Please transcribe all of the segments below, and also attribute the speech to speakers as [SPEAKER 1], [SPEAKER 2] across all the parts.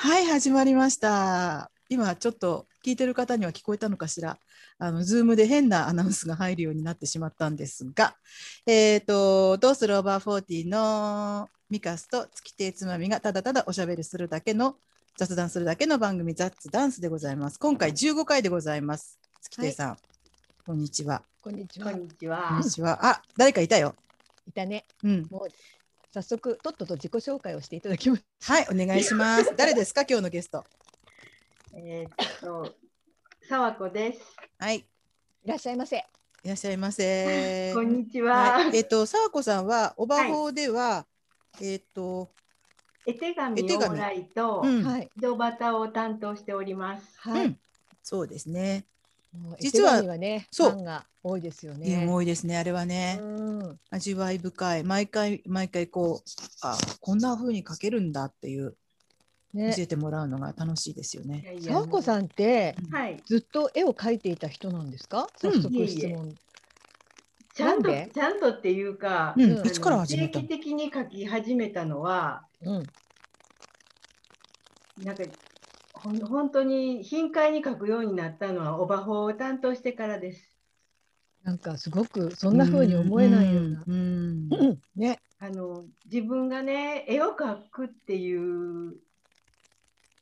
[SPEAKER 1] はい、始まりました。今ちょっと聞いてる方には聞こえたのかしら。あの、 Zoom で変なアナウンスが入るようになってしまったんですが、えっ、と、どうする Over Forty のミカスと月亭つまみがただただおしゃべりするだけの雑談するだけの番組 That's Dance でございます。今回15回でございます。月亭さん、こんにちは。
[SPEAKER 2] こんにちは。
[SPEAKER 3] こんにち
[SPEAKER 1] こん
[SPEAKER 3] は
[SPEAKER 1] に。ちは。あ、誰かいたよ。
[SPEAKER 2] いたね。
[SPEAKER 1] うん。
[SPEAKER 2] もう早速とっとと自己紹介をしていただきます。
[SPEAKER 1] はい、お願いします。誰ですか、今日のゲスト？
[SPEAKER 3] えーっと、沢子です。
[SPEAKER 1] はい、
[SPEAKER 2] いらっしゃいませ。
[SPEAKER 1] いらっしゃいませ。
[SPEAKER 3] こんにちは。
[SPEAKER 1] はい、えっ、と、沢子さんは、おばほうでは、えっ、と、
[SPEAKER 3] 絵手紙
[SPEAKER 1] 絵手紙
[SPEAKER 3] オーライと
[SPEAKER 1] うん
[SPEAKER 2] はい。
[SPEAKER 3] 井戸端を担当しております。
[SPEAKER 2] はい。
[SPEAKER 1] うんそうですね。実は
[SPEAKER 2] ね、
[SPEAKER 1] そう
[SPEAKER 2] ファンが多いですよね。
[SPEAKER 1] 多いですね、あれはね、
[SPEAKER 2] うん。
[SPEAKER 1] 味わい深い、毎回、毎回こう、あ、こんな風に描けるんだっていう、教
[SPEAKER 2] ね。
[SPEAKER 1] えてもらうのが楽しいですよね。
[SPEAKER 2] さわこさんって
[SPEAKER 3] はい。
[SPEAKER 2] ずっと絵を描いていた人なんですか？
[SPEAKER 1] うん
[SPEAKER 2] 早速
[SPEAKER 3] いえいえ
[SPEAKER 2] 質問。
[SPEAKER 3] ちゃんと
[SPEAKER 2] なんで？
[SPEAKER 3] ちゃんとっていうか、
[SPEAKER 1] うん、
[SPEAKER 2] うん
[SPEAKER 1] いつから始めたの？
[SPEAKER 3] 定期的に書き始めたのは、
[SPEAKER 2] うん。
[SPEAKER 3] なんか本当に頻回に書くようになったのはおばほを担当してからです。
[SPEAKER 2] なんかすごくそんな風に思えないような。
[SPEAKER 1] うん。うん
[SPEAKER 2] うんね。
[SPEAKER 3] あの自分がね絵を描くっていう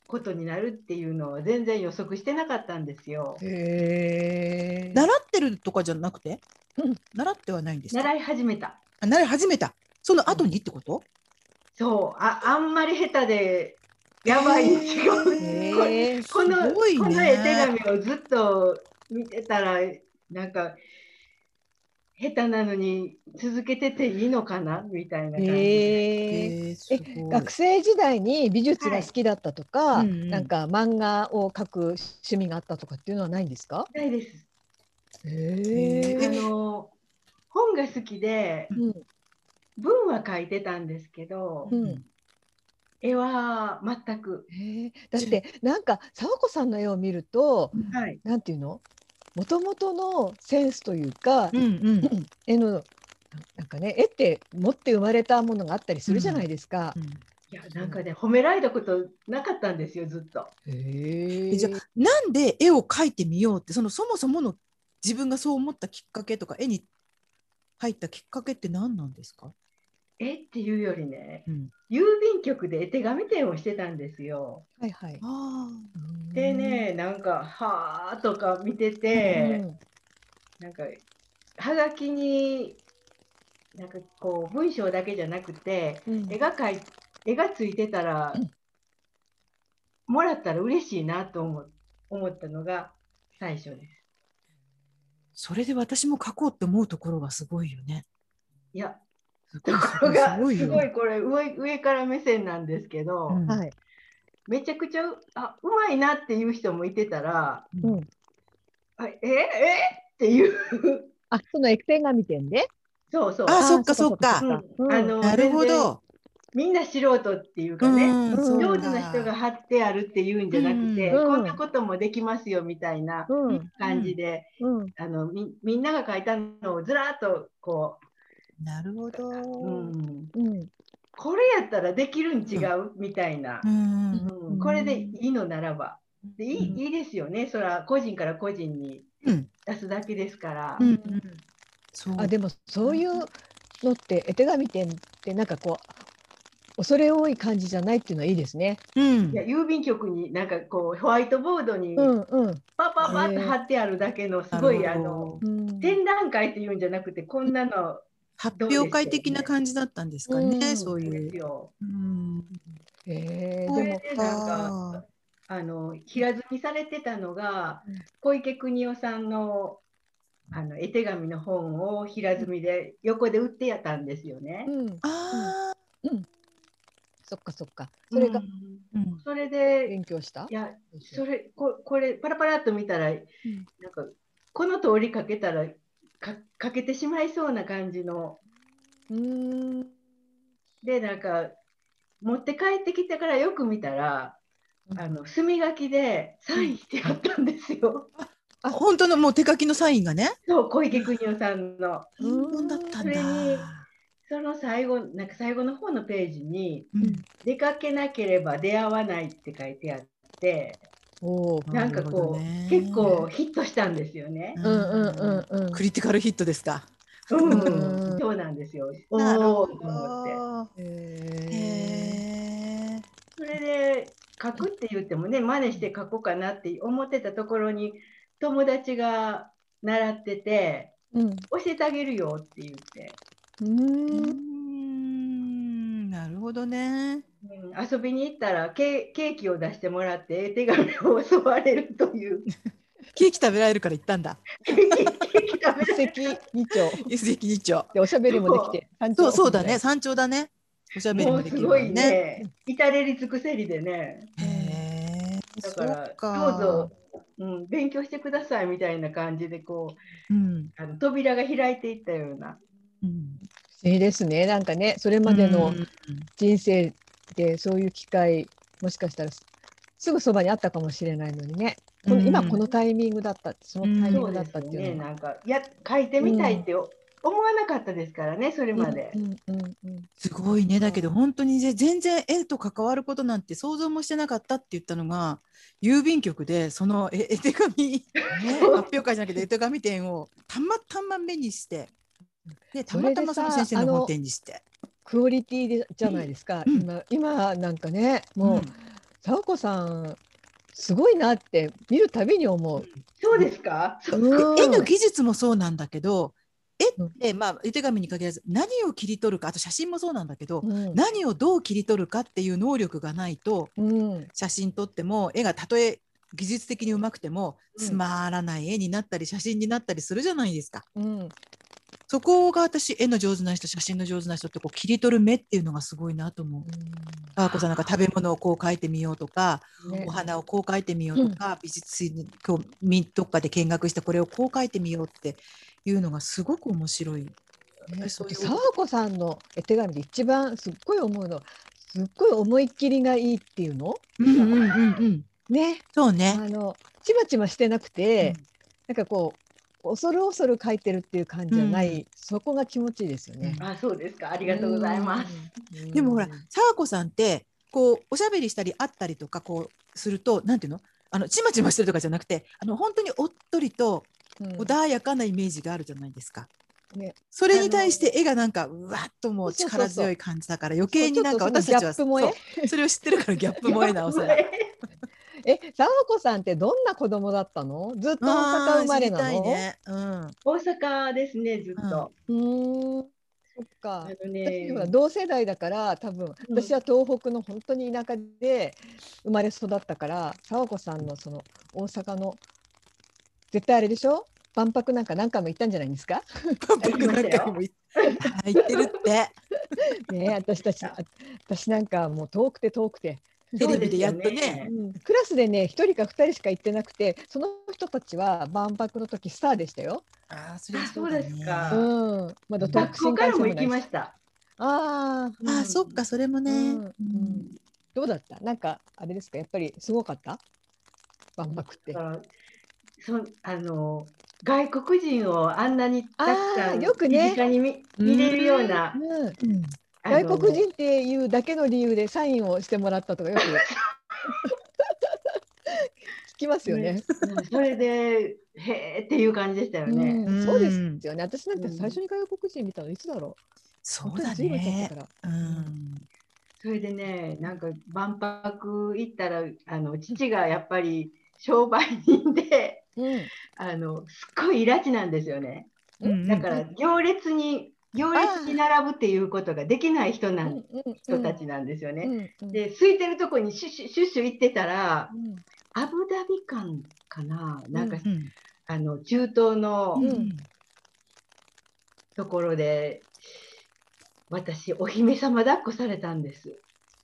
[SPEAKER 3] ことになるっていうのは全然予測してなかったんですよ。
[SPEAKER 2] へえ。
[SPEAKER 1] 習ってるとかじゃなくて、
[SPEAKER 2] うん
[SPEAKER 1] 習ってはないんですか？
[SPEAKER 3] 習い始めた。
[SPEAKER 1] あ習い始めた。その後にってこと、
[SPEAKER 3] そうああんまり下手でやばいんですよ。
[SPEAKER 2] へえ。
[SPEAKER 3] このこの絵手紙をずっと見てたらなんか下手なのに続けてていいのかな？みたいな感じで。
[SPEAKER 2] へえ。
[SPEAKER 1] えー
[SPEAKER 2] 学生時代に美術が好きだったとか、
[SPEAKER 1] はいうんうん
[SPEAKER 2] なんか漫画を描く趣味があったとかっていうのはないんですか？
[SPEAKER 3] ないです。
[SPEAKER 2] へ
[SPEAKER 3] あの本が好きで
[SPEAKER 2] うん
[SPEAKER 3] 文は書いてたんですけど、
[SPEAKER 2] うん
[SPEAKER 3] 絵は全く。
[SPEAKER 2] だってなんか沢子さんの絵を見ると
[SPEAKER 3] はい。
[SPEAKER 2] なんていうの？元々のセンスというか、
[SPEAKER 1] うんうん。
[SPEAKER 2] 絵のなんかね絵って持って生まれたものがあったりするじゃないですか。
[SPEAKER 3] いやなんかね褒められたことなかったんですよずっと。
[SPEAKER 2] へ
[SPEAKER 1] えじゃあなんで絵を描いてみようってそのそもそもの自分がそう思ったきっかけとか絵に入ったきっかけって何なんですか、
[SPEAKER 3] 絵っていうよりね
[SPEAKER 1] うん、
[SPEAKER 3] 郵便局で絵手紙店をしてたんですよ。
[SPEAKER 2] はいはい。
[SPEAKER 1] あ
[SPEAKER 3] でねなんか「はあ」とか見て
[SPEAKER 2] う
[SPEAKER 3] て、
[SPEAKER 2] ん
[SPEAKER 3] なんかはがきになんかこう文章だけじゃなくて
[SPEAKER 2] うん
[SPEAKER 3] 絵が描い絵がついてたら、
[SPEAKER 2] うん
[SPEAKER 3] もらったら嬉しいなと思思ったのが最初です。
[SPEAKER 1] それで私も描こうって思うところがすごいよね。
[SPEAKER 3] いやところが
[SPEAKER 1] すごいよ。
[SPEAKER 3] すごいこれ上上から目線なんですけど、
[SPEAKER 1] うん。
[SPEAKER 2] はい。
[SPEAKER 3] めちゃくちゃうあうまいなっていう人もいてたら
[SPEAKER 2] うん。
[SPEAKER 3] あええ？っていう。
[SPEAKER 2] あそのエク手紙店で？
[SPEAKER 3] そうそう。
[SPEAKER 1] あ
[SPEAKER 2] ー
[SPEAKER 1] そっかそっか。
[SPEAKER 3] うん。
[SPEAKER 2] うん。
[SPEAKER 3] あの
[SPEAKER 1] なるほど。
[SPEAKER 3] みんな素人っていうかね、上
[SPEAKER 1] だ
[SPEAKER 3] 手な人が貼ってあるっていうんじゃなくて、
[SPEAKER 2] うん。
[SPEAKER 3] こんなこともできますよみたいな
[SPEAKER 2] うん。
[SPEAKER 3] 感じで、
[SPEAKER 2] うん。
[SPEAKER 3] あのみみんなが書いたのをずらっとこ
[SPEAKER 1] なるほど。
[SPEAKER 3] う、うん、
[SPEAKER 2] うん。
[SPEAKER 3] これやったらできるん違う、みたいな、
[SPEAKER 1] うん。
[SPEAKER 3] うん。これでいいのならば。でいい,、
[SPEAKER 1] うん。
[SPEAKER 3] いいですよね。それは個人から個人に
[SPEAKER 1] うん。
[SPEAKER 3] 出すだけですから、
[SPEAKER 1] うんうん。そう。
[SPEAKER 2] あでもそういうのって絵手紙店ってなんかこう恐れ多い感じじゃないっていうのはいいですね。
[SPEAKER 1] うん。
[SPEAKER 3] いや郵便局になんかこうホワイトボードに
[SPEAKER 2] うんうん。
[SPEAKER 3] パパパって貼ってあるだけのすごい、あの展覧会っていうんじゃなくてこんなの
[SPEAKER 1] 発表会的な感じだったんですかね、
[SPEAKER 2] うん
[SPEAKER 1] そういう。
[SPEAKER 3] です。よ。
[SPEAKER 1] うん。
[SPEAKER 2] へえでも
[SPEAKER 3] それでなんかあの平積みされてたのが
[SPEAKER 2] うん。
[SPEAKER 3] 小池邦夫さんのあの絵手紙の本を平積みで横で売ってやったんですよね。
[SPEAKER 2] うん。
[SPEAKER 1] あ
[SPEAKER 2] そっかそっか。それが
[SPEAKER 3] うん。
[SPEAKER 1] ーうん
[SPEAKER 3] それで
[SPEAKER 2] 勉強した？
[SPEAKER 3] い。やそれここれパラパラっと見たら、なんかこの通りかけたらかかけてしまいそうな感じの
[SPEAKER 2] うん。
[SPEAKER 3] でなんか持って帰ってきてからよく見たらあの墨書きでサインしてあったんですよ。
[SPEAKER 1] あ本当のもう手書きのサインがね。
[SPEAKER 3] そう小池邦夫さんの。
[SPEAKER 1] 本物だったん
[SPEAKER 3] それに
[SPEAKER 1] だ。
[SPEAKER 3] その最後、なんか最後の方のページに、
[SPEAKER 1] うん
[SPEAKER 3] 出かけなければ出会わないって書いてあって、
[SPEAKER 2] おお。
[SPEAKER 3] なんかこう、
[SPEAKER 1] ね
[SPEAKER 3] 結構ヒットしたんですよね。
[SPEAKER 2] うんうんうんうん。
[SPEAKER 1] クリティカルヒットですか？
[SPEAKER 3] うん、
[SPEAKER 2] う ん
[SPEAKER 3] そうなんですよ。おおーと思って。
[SPEAKER 1] え。
[SPEAKER 3] それで書くって言ってもね、真似して書こうかなって思ってたところに、友達が習ってて、
[SPEAKER 2] ーうん。
[SPEAKER 3] 教えてあげるよって言って、
[SPEAKER 2] う。ん
[SPEAKER 1] なるほどね。
[SPEAKER 3] うん遊びに行ったらケケーキを出してもらって、手紙を襲われるという、
[SPEAKER 1] ケーキ食べられるから行ったんだ。
[SPEAKER 3] ケーキケーキ食べ
[SPEAKER 2] 二鳥
[SPEAKER 1] 一石二鳥。
[SPEAKER 2] でおしゃべりもできて。
[SPEAKER 1] そうそうだね。。山頂だね。おしゃべり
[SPEAKER 3] も
[SPEAKER 1] もでき
[SPEAKER 3] うすごい
[SPEAKER 1] るもんね。
[SPEAKER 3] ね、至れり尽くせりでね、
[SPEAKER 1] へえ。
[SPEAKER 3] だからどうぞ、うん、勉強してくださいみたいな感じでこう
[SPEAKER 1] うん。
[SPEAKER 3] あの扉が開いていったような。
[SPEAKER 1] うん。
[SPEAKER 2] 不思議ですね。なんかね、それまでの
[SPEAKER 1] うん
[SPEAKER 2] 人生でそういう機会、もしかしたらすすぐそばにあったかもしれないのにね。この今
[SPEAKER 1] うん
[SPEAKER 2] このタイミングだった、そのタイミン
[SPEAKER 3] そう
[SPEAKER 2] グだったっていうのは。
[SPEAKER 3] なんかや書いてみたいってお思わなかったですからね、それまで
[SPEAKER 2] う。んうんうん
[SPEAKER 1] すごいね。だけど本当にぜ全然絵と関わることなんて想像もしてなかったって言ったのが郵便局でその絵 絵手紙、ね、発表会じゃなくて絵手紙展をたまたま目にしてでたまたまその先生の本店にして。
[SPEAKER 2] クオリティでじゃないですか。
[SPEAKER 1] うん。
[SPEAKER 2] 今今なんかね、もう
[SPEAKER 1] うん。
[SPEAKER 2] さ子さんすごいなって見るたびに思う。
[SPEAKER 3] そうですか、
[SPEAKER 2] うん。
[SPEAKER 1] 絵の技術もそうなんだけど絵
[SPEAKER 2] うん。
[SPEAKER 1] ってまあ絵手紙に限らず何を切り取るかあと写真もそうなんだけど
[SPEAKER 2] うん。
[SPEAKER 1] 何をどう切り取るかっていう能力がないと
[SPEAKER 2] うん。
[SPEAKER 1] 写真撮っても絵がたとえ技術的にうまくても
[SPEAKER 3] うん。
[SPEAKER 1] つまらない絵になったり写真になったりするじゃないですか。
[SPEAKER 2] うん
[SPEAKER 1] そこが私絵の上手な人写真の上手な人ってこう切り取る目っていうのがすごいなと思う。あーこさんなんか食べ物をこう描いてみようとか、
[SPEAKER 2] ね
[SPEAKER 1] お花をこう描いてみようとか、美術室にこうみどっかで見学してこれをこう描いてみようっていうのがすごく面白い。
[SPEAKER 2] ね
[SPEAKER 1] そういう
[SPEAKER 2] 沢子さんの絵手紙で一番すっごい思うのはすっごい思いっきりがいいっていうの？
[SPEAKER 1] うんうんうんうん。
[SPEAKER 2] ねあ
[SPEAKER 1] そうね。
[SPEAKER 2] のちまちましてなくて、なんかこう恐る恐る描いてるっていう感じじゃない、
[SPEAKER 1] うん。
[SPEAKER 2] そこが気持ちいいですよね。
[SPEAKER 3] あそうですか、ありがとうございます。
[SPEAKER 2] うん。
[SPEAKER 1] でもほら、沢子さんってこうおしゃべりしたり会ったりとかこうするとなんていうの？あのちまちましてるとかじゃなくてあの本当におっとりと
[SPEAKER 2] うん。
[SPEAKER 1] 穏やかなイメージがあるじゃないですか。
[SPEAKER 2] ね。
[SPEAKER 1] それに対して絵がなんかうわっともう力強い感じだから余計になんか私たちは
[SPEAKER 2] そ
[SPEAKER 1] れを知ってるからギャップ萌えなおさら。
[SPEAKER 2] え沢子さんってどんな子供だったの？ずっと大阪生まれなの、
[SPEAKER 1] ね。うん。
[SPEAKER 3] 大阪ですね、ずっと。
[SPEAKER 2] うーん。そっか。
[SPEAKER 3] ね。
[SPEAKER 2] 同世代だから多分
[SPEAKER 3] うん。
[SPEAKER 2] 私は東北の本当に田舎で生まれ育ったから沢子さんのその大阪の絶対あれでしょ？万博なんか何回も行ったんじゃないんですか？
[SPEAKER 1] 僕なんかにも言って。言って。るって。
[SPEAKER 2] ねえ私たちあ私なんかもう遠くて遠くて、
[SPEAKER 1] テレビでやっと
[SPEAKER 3] そうですよ
[SPEAKER 1] ね。
[SPEAKER 2] うん。クラスでね1人か2人しか行ってなくてその人たちは万博の時スターでしたよ。
[SPEAKER 1] ああそれは
[SPEAKER 3] あ
[SPEAKER 1] そうだね。
[SPEAKER 3] そうですか。
[SPEAKER 2] うん、まだ東
[SPEAKER 3] 学
[SPEAKER 2] 北
[SPEAKER 3] からも行きました。
[SPEAKER 2] あー。
[SPEAKER 1] ああそっかそれもね。
[SPEAKER 2] うん。
[SPEAKER 1] うん。
[SPEAKER 2] どうだった？なんかあれですか？やっぱりすごかった？万博って。
[SPEAKER 3] そあの外国人をあんなにたくさん
[SPEAKER 2] よくね。
[SPEAKER 3] 身近に見見れるような、
[SPEAKER 2] うん、
[SPEAKER 1] うん
[SPEAKER 2] 外国人っていうだけの理由でサインをしてもらったとかよく 聞きますよね。
[SPEAKER 3] うんそれでへーっていう感じでしたよね。
[SPEAKER 2] うんそうですよね。私なんて最初に外国人見たのいつだろう？
[SPEAKER 1] そうだね。うん
[SPEAKER 3] それでね、なんか万博行ったら、あの父がやっぱり商売人で、
[SPEAKER 2] うん。
[SPEAKER 3] あのすっごいイラチなんですよね。
[SPEAKER 1] うん
[SPEAKER 3] だから行列に行列に並ぶっていうことができない人な
[SPEAKER 2] うんうん
[SPEAKER 3] 人たちなんですよね。
[SPEAKER 2] うんうん
[SPEAKER 3] で、空いてるとこにシュッシュシュッシュ行ってたら、
[SPEAKER 2] うん
[SPEAKER 3] アブダビ館かな、なんか、
[SPEAKER 1] うん
[SPEAKER 3] あの中東の
[SPEAKER 1] うん
[SPEAKER 3] ところで、私、お姫様抱っこされたんです。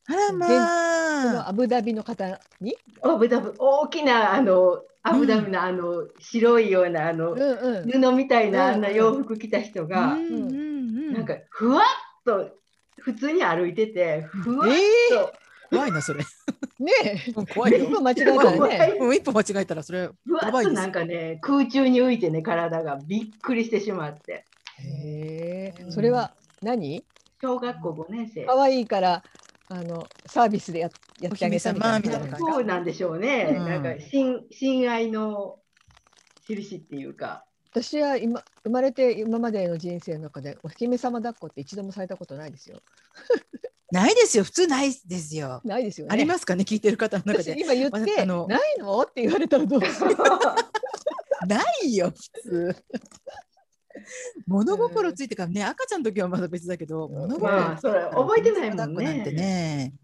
[SPEAKER 1] あらま
[SPEAKER 2] そ
[SPEAKER 1] あ
[SPEAKER 2] のアブダビの方に。
[SPEAKER 3] アブダビ大きなあのアブダビのあの白いようなあの
[SPEAKER 2] うんうん。
[SPEAKER 3] 布みたいなあんな
[SPEAKER 2] うん
[SPEAKER 3] 洋服着た人が、
[SPEAKER 1] うんうんうん
[SPEAKER 3] なんかふわっと普通に歩いてて、ふわっ
[SPEAKER 2] え
[SPEAKER 3] と、
[SPEAKER 1] 怖いなそれ。
[SPEAKER 2] えねえ。
[SPEAKER 1] 怖いよ。
[SPEAKER 2] 一歩間違えたらね。
[SPEAKER 1] もう一歩間違えたらそれやばいです
[SPEAKER 3] なんかね、空中に浮いてね、体がびっくりしてしまって。
[SPEAKER 2] へえ
[SPEAKER 1] う。ん
[SPEAKER 2] それは何？
[SPEAKER 3] 小学校5年生。
[SPEAKER 2] 可愛いからあのサービスでややってあげたみたいな
[SPEAKER 1] お姫様みたいな感じ
[SPEAKER 3] そうなんでしょうね。
[SPEAKER 1] うん
[SPEAKER 3] なんか親親愛の印っていうか。
[SPEAKER 2] 私は今生まれて今までの人生の中でお姫様抱っこって一度もされたことないですよ。
[SPEAKER 1] ないですよ普通ないですよ。
[SPEAKER 2] ないですよね。
[SPEAKER 1] ありますかね？聞いてる方の中
[SPEAKER 2] 私
[SPEAKER 1] で。
[SPEAKER 2] 今言って
[SPEAKER 1] あの
[SPEAKER 2] ないの？って言われたらどうする？
[SPEAKER 1] ないよ普通。物心ついてからね赤ちゃんの時はまだ別だけど物心
[SPEAKER 3] まあそれ覚えてないもんね
[SPEAKER 1] 抱っこなんてね。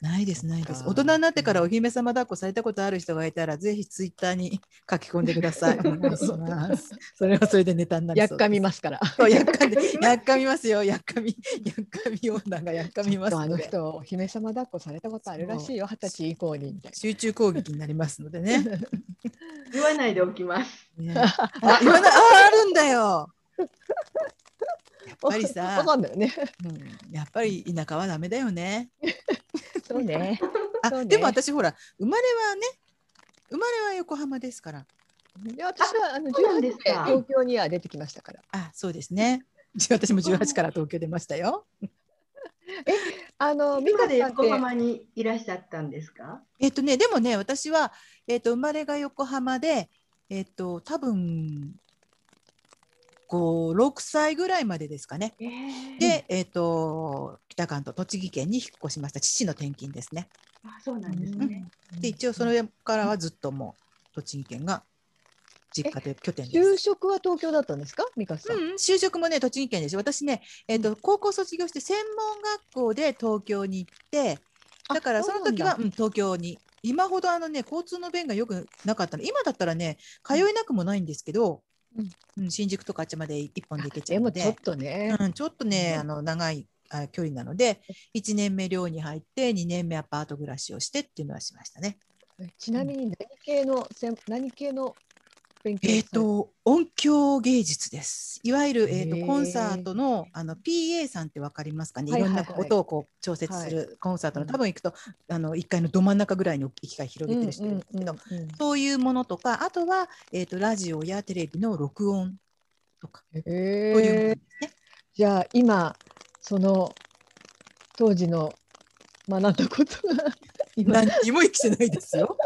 [SPEAKER 1] ないですないです。
[SPEAKER 2] か
[SPEAKER 1] 大人になってからお姫様抱っこされたことある人がいたらぜひツイッターに書き込んでください。お願いします。それはそれでネタになりそう
[SPEAKER 2] やっかみますから。
[SPEAKER 1] そうやっかみやっかみますよ。やっかみやっかみ女がやっかみます
[SPEAKER 2] あ
[SPEAKER 1] ので。
[SPEAKER 2] の人お姫様抱っこされたことあるらしいよ二十歳以降に
[SPEAKER 1] 集中攻撃になりますのでね。
[SPEAKER 3] 言わないでおきます。
[SPEAKER 1] ねあ言わないああるんだよ。やっ
[SPEAKER 2] な。
[SPEAKER 1] ぱりさ
[SPEAKER 2] わかんないよね。
[SPEAKER 1] うん、やっぱり田舎はダメだよね。
[SPEAKER 2] そうね。
[SPEAKER 1] あ、
[SPEAKER 2] ね
[SPEAKER 1] でも私ほら生まれはね生まれは横浜ですから。
[SPEAKER 2] いや私はあの
[SPEAKER 3] そうなん
[SPEAKER 2] 18で東京には出てきましたから。
[SPEAKER 1] あ、そうですね。私も18から東京出ましたよ。
[SPEAKER 2] あの美
[SPEAKER 3] 今で
[SPEAKER 2] 香さんって
[SPEAKER 3] 横浜にいらっしゃったんですか？
[SPEAKER 1] えっとねでもね私はえっと生まれが横浜でえっと多分こう6歳ぐらいまでですかね。で、えっと北関東栃木県に引っ越しました。父の転勤ですね。
[SPEAKER 3] あそうなんですね。
[SPEAKER 1] で一応それからはずっともう栃木県が実家という拠点です。
[SPEAKER 2] 就職は東京だったんですか？美香さん。
[SPEAKER 1] うん、就職もね栃木県です私ね、えーと高校卒業して専門学校で東京に行ってだから
[SPEAKER 2] あ
[SPEAKER 1] その時は
[SPEAKER 2] う
[SPEAKER 1] ん、東京に。今ほどあのね交通の便がよくなかったの。今だったらね通えなくもないんですけど、
[SPEAKER 2] うん
[SPEAKER 1] うん新宿とかあっちまで一本で行けちゃ
[SPEAKER 2] で
[SPEAKER 1] うので
[SPEAKER 2] もちょっとね。
[SPEAKER 1] うん、ちょっとね、
[SPEAKER 2] うん
[SPEAKER 1] あの長いあ距離なので1年目寮に入って2年目アパート暮らしをしてっていうのはしましたね。
[SPEAKER 2] ちなみに何系のせん何系の
[SPEAKER 1] えっ、と音響芸術です。いわゆる、えー、
[SPEAKER 2] へー
[SPEAKER 1] とコンサートのあの PA さんってわかりますかね？
[SPEAKER 2] はいい
[SPEAKER 1] ろん
[SPEAKER 2] はいはい
[SPEAKER 1] な音をこう調節するコンサートの、
[SPEAKER 2] うん
[SPEAKER 1] 多分行くとあの1階のど真ん中ぐらいの機械広げてる人いるんですけど、
[SPEAKER 2] うんうんうん
[SPEAKER 1] そういうものとかあとは、えー、とラジオやテレビの録音とか、
[SPEAKER 2] へ
[SPEAKER 1] そういうもの
[SPEAKER 2] え
[SPEAKER 1] ですね。
[SPEAKER 2] じゃあ今その当時の学んだことが今
[SPEAKER 1] 何にも生きてないですよ。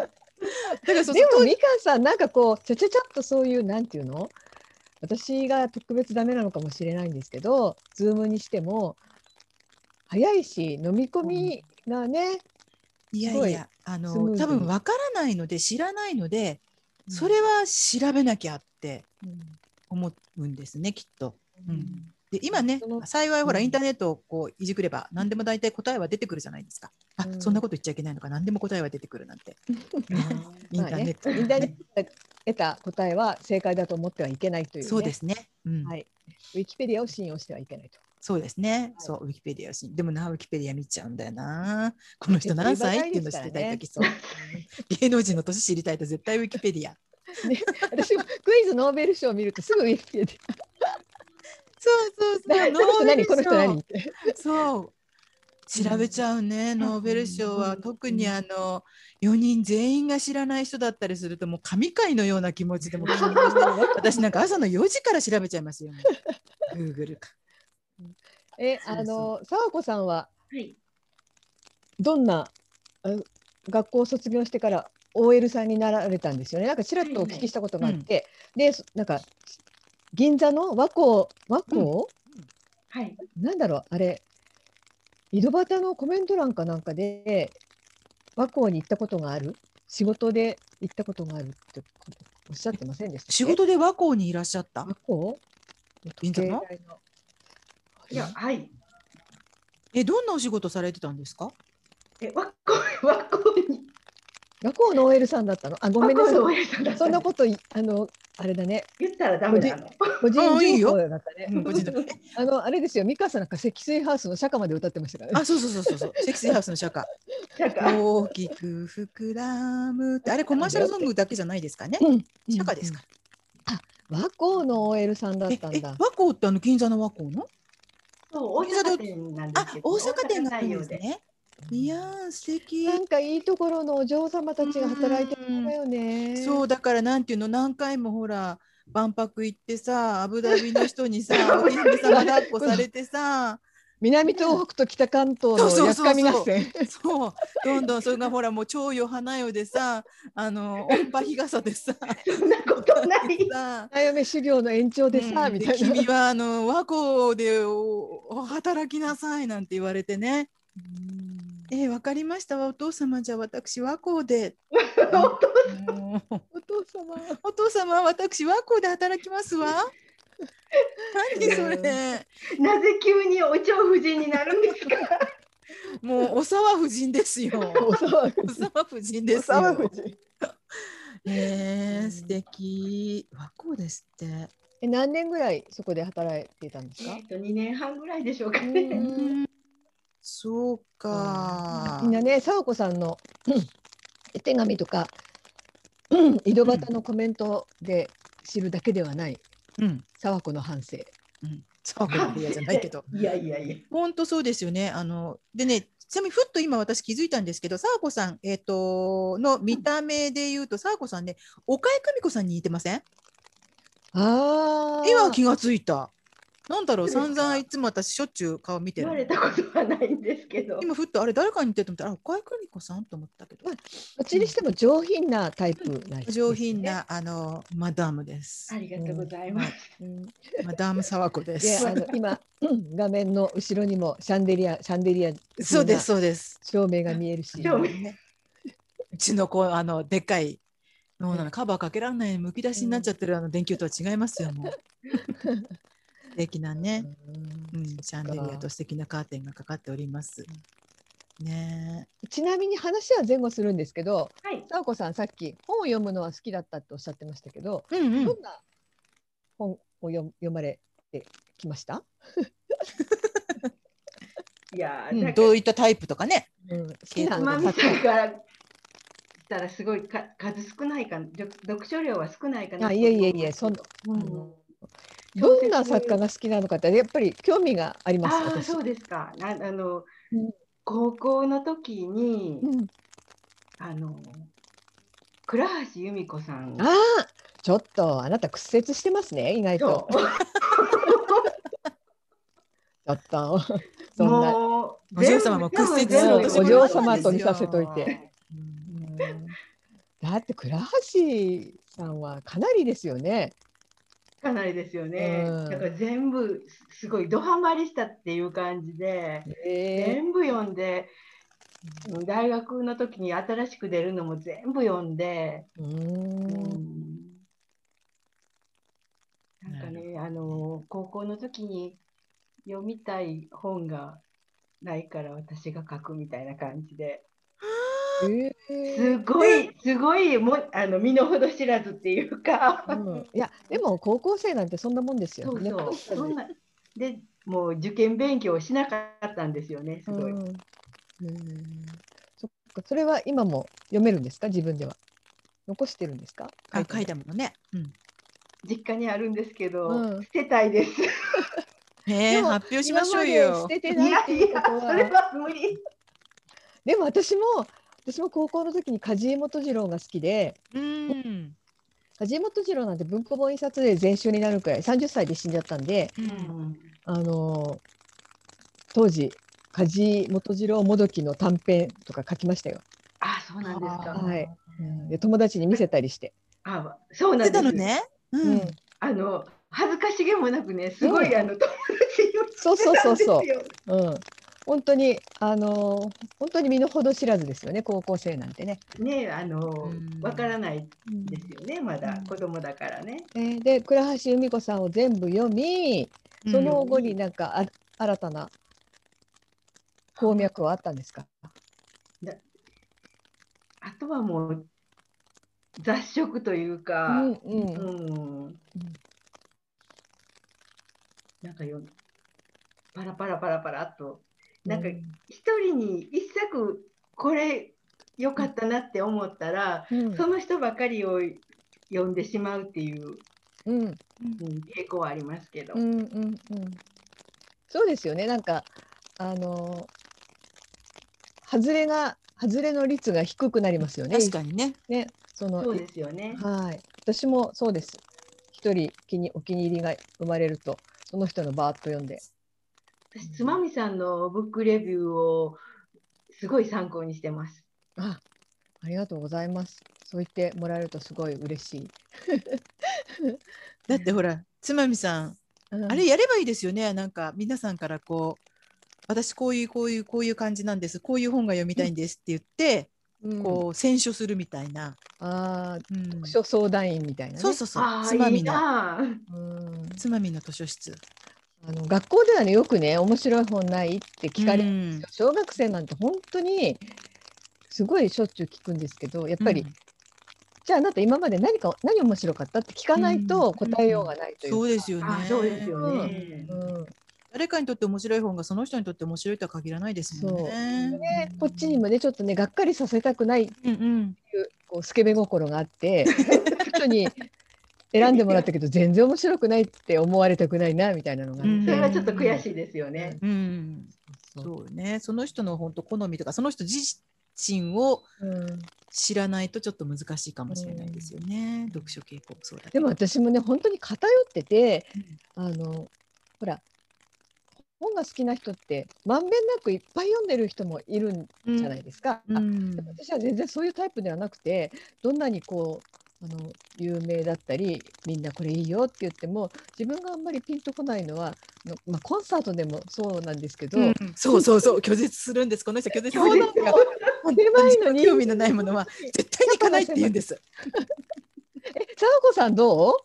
[SPEAKER 1] だから
[SPEAKER 2] でもみかんさんなんかこうちゃちゃちゃっとそういうなんていうの？私が特別ダメなのかもしれないんですけどズームにしても早いし飲み込みがね、
[SPEAKER 1] いや
[SPEAKER 2] すごい
[SPEAKER 1] いやあの多分わからないので知らないので、それは調べなきゃって思うんですねきっと。うんで今ね幸いほら
[SPEAKER 2] うん
[SPEAKER 1] インターネットをこういじくれば何でも大体答えは出てくるじゃないですか。あ、
[SPEAKER 2] うん
[SPEAKER 1] そんなこと言っちゃいけないのか何でも答えは出てくるなんて。インターネット、
[SPEAKER 2] インターネットで得た答えは正解だと思ってはいけないという、ね、
[SPEAKER 1] そうですね。うん、
[SPEAKER 2] はいウィキペディアを信用してはいけないと。
[SPEAKER 1] そうですね。そうウィキペディアをしでもなウィキペディア見ちゃうんだよな。この人何歳っていうの知りたい時そう。芸能人の年知りたいと絶対ウィキペディア。
[SPEAKER 2] ね、私もクイズノーベル賞を見るとすぐウィキペディ
[SPEAKER 1] そうそうそう。
[SPEAKER 2] ア。この人何この人
[SPEAKER 1] ノーベル賞
[SPEAKER 2] 何って。
[SPEAKER 1] そう。調べちゃうね、ノーベル賞は、
[SPEAKER 3] うん
[SPEAKER 1] 特にあの4人全員が知らない人だったりするともう神回のような気持ちでも 私なんか朝の4時から調べちゃいますよ。グーグルか。
[SPEAKER 2] え、あの沢子さんは
[SPEAKER 3] はい。
[SPEAKER 2] どんなあ学校を卒業してから OL さんになられたんですよね。なんかちらっとお聞きしたことがあって、で、そなんか銀座の和光和光、
[SPEAKER 3] はい。
[SPEAKER 2] なんだろうあれ。井戸端のコメント欄かなんかで和光に行ったことがある？仕事で行ったことがあるっておっしゃってませんでした
[SPEAKER 1] 仕事で和光にいらっしゃった？
[SPEAKER 2] 和光？
[SPEAKER 1] 銀座の？
[SPEAKER 3] いや、はい。
[SPEAKER 1] え、どんなお仕事されてたんですか？
[SPEAKER 3] え、わっこ、わっこに。
[SPEAKER 2] 和光の OL さんだったの？あごめんなさい
[SPEAKER 3] た
[SPEAKER 2] そんなこといあのあれだね。
[SPEAKER 3] 言ったらダメなの。
[SPEAKER 2] 個人
[SPEAKER 1] あいいよ
[SPEAKER 2] 情報だったね。あのあれですよ。美香さんなんか積水ハウスの社歌まで歌ってましたからね。
[SPEAKER 1] あ、そうそうそうそう。そう。積水ハウスの社歌。
[SPEAKER 3] なんか、
[SPEAKER 1] 大きく膨らむ。ってあれコマーシャルソングだけじゃないですかね？
[SPEAKER 2] うん。
[SPEAKER 1] 社歌ですか
[SPEAKER 2] 和光の OL さんだったんだ、
[SPEAKER 1] え和光ってあの銀座の和光の？
[SPEAKER 3] そう、大阪店なんです
[SPEAKER 1] あ
[SPEAKER 3] け、ど。
[SPEAKER 1] 大阪店があるん
[SPEAKER 3] 大阪太陽
[SPEAKER 1] ですね。いやー素敵。
[SPEAKER 2] なんかいいところのお嬢様たちが働いてるんだよね。
[SPEAKER 1] そうだからなんていうの何回もほら万博行ってさアブダビの人にさ お姫様抱っこされてさ
[SPEAKER 2] 南東北と北関東のやっかみ合戦。
[SPEAKER 1] そうどんどんそれがほらもう長よ花よでさあの音波日傘でさ
[SPEAKER 3] そんなことない。
[SPEAKER 1] さ
[SPEAKER 2] 花嫁修行の延長でさ、
[SPEAKER 1] うんで
[SPEAKER 2] みたいな。
[SPEAKER 1] 君はあの和光でおお働きなさいなんて言われてね。えー、わかりましたわお父様じゃあ私和光で。
[SPEAKER 2] お父様。
[SPEAKER 1] お父様は私和光で働きますわ。何それ。
[SPEAKER 3] なぜ急にお蝶夫人になるんですか？
[SPEAKER 1] もうお沢夫人ですよ。
[SPEAKER 2] お沢夫
[SPEAKER 1] お
[SPEAKER 2] 人。
[SPEAKER 1] 沢夫人で
[SPEAKER 2] お
[SPEAKER 1] す
[SPEAKER 2] 沢夫
[SPEAKER 1] よ。
[SPEAKER 2] 人。
[SPEAKER 1] えー、素敵。和光ですって。
[SPEAKER 2] え、何年ぐらいそこで働いていたんですか？
[SPEAKER 3] えっ。と2年半ぐらいでしょうか
[SPEAKER 2] う
[SPEAKER 3] ね。
[SPEAKER 2] ん
[SPEAKER 1] そうか。
[SPEAKER 2] みんなね、佐和子さんの手紙とかうん井戸端のコメントで知るだけではない
[SPEAKER 1] うん。
[SPEAKER 2] 佐和子の反省。
[SPEAKER 1] うん。沢子の部屋じゃないけど。
[SPEAKER 3] いやいやいや。
[SPEAKER 1] 本当そうですよね。あのでね、ちなみにふっと今私気づいたんですけど、沢子さん、えっ、との見た目で言うと、沢子さんね、岡江久美子さんに似てません？
[SPEAKER 2] ああ。
[SPEAKER 1] 今気がついた。なんだろう、散々いつも私しょっちゅう顔見てる。
[SPEAKER 3] 言われたことはないんですけど。
[SPEAKER 1] 今ふっとあれ誰かに似てると思ったら、あ岡江久美子さんと思ったけど、
[SPEAKER 2] どっちにしても上品なタイプなんですね
[SPEAKER 1] 上品。なあのマダムです
[SPEAKER 3] あ。りがとうございます。
[SPEAKER 2] うん
[SPEAKER 1] マダム沢子で。
[SPEAKER 2] ですあの今うん画面の後ろにもシャンデリアシャンデリア
[SPEAKER 1] そうですそうです。
[SPEAKER 2] 照明が見えるし。
[SPEAKER 1] うちの子あのでっかいもうなのカバーかけられないむき出しになっちゃってるあの電球とは違いますよもう。素敵なね、うん、シャンデリアと素敵なカーテンがかかっております。ね
[SPEAKER 2] ちなみに話は前後するんですけど、
[SPEAKER 3] はい。
[SPEAKER 2] さおこさんさっき本を読むのは好きだったっておっしゃってましたけど、
[SPEAKER 1] え。うんうん。
[SPEAKER 2] どんな本を読読まれてきました？
[SPEAKER 3] いやー、
[SPEAKER 1] うんどういったタイプとかね。
[SPEAKER 2] うん、好きな
[SPEAKER 3] つまみ
[SPEAKER 2] 作
[SPEAKER 3] さんからしたらすごいか数少ないかな読読書量は少ないかな
[SPEAKER 2] あいえいえいえそん
[SPEAKER 3] うん
[SPEAKER 2] どんな作家が好きなのかってやっぱり興味があります。
[SPEAKER 3] あそうですかなあの、
[SPEAKER 2] うん
[SPEAKER 3] 高校の時に、
[SPEAKER 2] うん、
[SPEAKER 3] あの倉橋由美子さん
[SPEAKER 2] ああちょっとあなた屈折してますね意外と
[SPEAKER 3] と。
[SPEAKER 2] ちょっと そんな。
[SPEAKER 3] もう
[SPEAKER 1] お嬢様も屈折する
[SPEAKER 2] 嬢様と見させといて。だって倉橋さんはかなりですよね。
[SPEAKER 3] かなりですよね、
[SPEAKER 2] うん。
[SPEAKER 3] だから全部すごいドハマりしたっていう感じで、
[SPEAKER 2] え。
[SPEAKER 3] 全部読んで大学の時に新しく出るのも全部読んで、
[SPEAKER 2] う
[SPEAKER 3] ん。ん。なんかねあの高校の時に読みたい本がないから私が書くみたいな感じで。
[SPEAKER 2] え
[SPEAKER 3] すごいすごいもあの身の程知らずっていうか、
[SPEAKER 2] うんいやでも高校生なんてそんなもんですよ。
[SPEAKER 3] そう
[SPEAKER 2] ね
[SPEAKER 3] そうそんなでもう受験勉強をしなかったんですよねすごい。
[SPEAKER 2] うんうんそっかそれは今も読めるんですか？自分では残してるんですか？
[SPEAKER 1] あ書い
[SPEAKER 2] た
[SPEAKER 1] たものね。うん。
[SPEAKER 3] 実家にあるんですけど、
[SPEAKER 2] うん
[SPEAKER 3] 捨てたいです。
[SPEAKER 1] へえ
[SPEAKER 2] でも
[SPEAKER 1] 発表しましょうよ
[SPEAKER 2] 捨。てて
[SPEAKER 3] い
[SPEAKER 2] ない
[SPEAKER 3] やいや
[SPEAKER 2] っていうこと
[SPEAKER 3] それ
[SPEAKER 2] は
[SPEAKER 3] は無理。
[SPEAKER 2] でも私も私も高校の時に梶井元次郎が好きで
[SPEAKER 1] うん。
[SPEAKER 2] 梶井元次郎なんて文庫本一冊で全集になるくらい30歳で死んじゃったんで
[SPEAKER 1] うん
[SPEAKER 2] あのー当時梶井元次郎もどきの短編とか書きましたよ。
[SPEAKER 3] あそうなんですか。
[SPEAKER 2] はいで友達に見せたりして。
[SPEAKER 3] あそうな
[SPEAKER 1] 出
[SPEAKER 3] んです。
[SPEAKER 1] たのね。う
[SPEAKER 2] うん
[SPEAKER 1] ん。
[SPEAKER 3] あの恥ずかしげもなくねすごい、
[SPEAKER 2] うん
[SPEAKER 3] あの友達に
[SPEAKER 2] そうそうそうそう
[SPEAKER 3] 言ってたんですよ
[SPEAKER 2] うん、本当にあのー本当に身の程知らずですよね高校生なんてね。
[SPEAKER 3] ねあの
[SPEAKER 1] うん。
[SPEAKER 3] わからないですよねまだ
[SPEAKER 2] うん
[SPEAKER 3] 子供だからね。
[SPEAKER 2] えーで倉橋由美子さんを全部読みその後になんかあ新たな鉱脈はあったんですか、
[SPEAKER 3] あとはもう雑食という
[SPEAKER 2] う
[SPEAKER 3] か、
[SPEAKER 2] んう
[SPEAKER 3] うん。ん。なんかよパラパラパラパラっとなんか一人に一作これ良かったなって思ったら、
[SPEAKER 2] うん。
[SPEAKER 3] その人ばかりを読んでしまうっていう、
[SPEAKER 2] うん。
[SPEAKER 3] うん。傾向はありますけど、
[SPEAKER 2] うんうんうん。そうですよね。なんかあのー外れが外れの率が低くなりますよね。
[SPEAKER 1] 確かにね。
[SPEAKER 2] ねその
[SPEAKER 3] そうですよね。
[SPEAKER 2] はい。私もそうです。一人気にお気に入りが生まれるとその人のバーッと読んで
[SPEAKER 3] 私、つまみさんのブックレビューをすごい参考にしてます。
[SPEAKER 2] あ、ありがとうございます。そう言ってもらえるとすごい嬉しい。
[SPEAKER 1] だってほらつまみさん
[SPEAKER 2] うん。
[SPEAKER 1] あれやればいいですよね。なんか皆さんからこう私こういうこういうこういう感じなんです。こういう本が読みたいんですって言って、
[SPEAKER 2] うん。
[SPEAKER 1] こう選書するみたいな、
[SPEAKER 2] あー
[SPEAKER 1] うん。
[SPEAKER 2] 読書相談員みたいなね。
[SPEAKER 1] そうそうそう。
[SPEAKER 3] ああ、いい
[SPEAKER 1] つまみの。
[SPEAKER 3] なあ。
[SPEAKER 2] うん。
[SPEAKER 1] つまみの図書室
[SPEAKER 2] あの学校ではねよくね面白い本ないって聞かれる
[SPEAKER 1] うん
[SPEAKER 2] んですよ、小学生なんて本当にすごいしょっちゅう聞くんですけどやっぱり、
[SPEAKER 1] うん。
[SPEAKER 2] じゃああなた今まで何か何面白かったって聞かないと答えようがないというか、
[SPEAKER 1] そうですよね。
[SPEAKER 3] あそうですよね。
[SPEAKER 2] うん。
[SPEAKER 1] 誰かにとって面白い本がその人にとって面白いとは限らないですもん
[SPEAKER 2] で
[SPEAKER 1] ね。
[SPEAKER 2] ねこっちにもねちょっとねがっかりさせたくないって
[SPEAKER 1] うんうん
[SPEAKER 2] いうこうスケベ心があって 人に選んでもらったけど全然面白くないって思われたくないなみたいなのが
[SPEAKER 3] それはちょっと悔しいですよね。
[SPEAKER 1] うん、
[SPEAKER 2] そう。
[SPEAKER 1] ね。その人の本当好みとかその人自身を
[SPEAKER 2] うん
[SPEAKER 1] 知らないとちょっと難しいかもしれないですよね、読書傾向もそうだ
[SPEAKER 2] でも私もね本当に偏ってて、あのほら本が好きな人ってまんべんなくいっぱい読んでる人もいるんじゃないですか。
[SPEAKER 1] うん。
[SPEAKER 2] 私は全然そういうタイプではなくてどんなにこうあの有名だったりみんなこれいいよって言っても自分があんまりピンとこないのはの、まあ、コンサートでもそうなんですけど、
[SPEAKER 1] うんそうそうそう 拒絶するんですこの人拒絶するんですが
[SPEAKER 2] 狭いのに
[SPEAKER 1] 興味のないものは絶対に行かないって言うんです。
[SPEAKER 2] えさあこさんど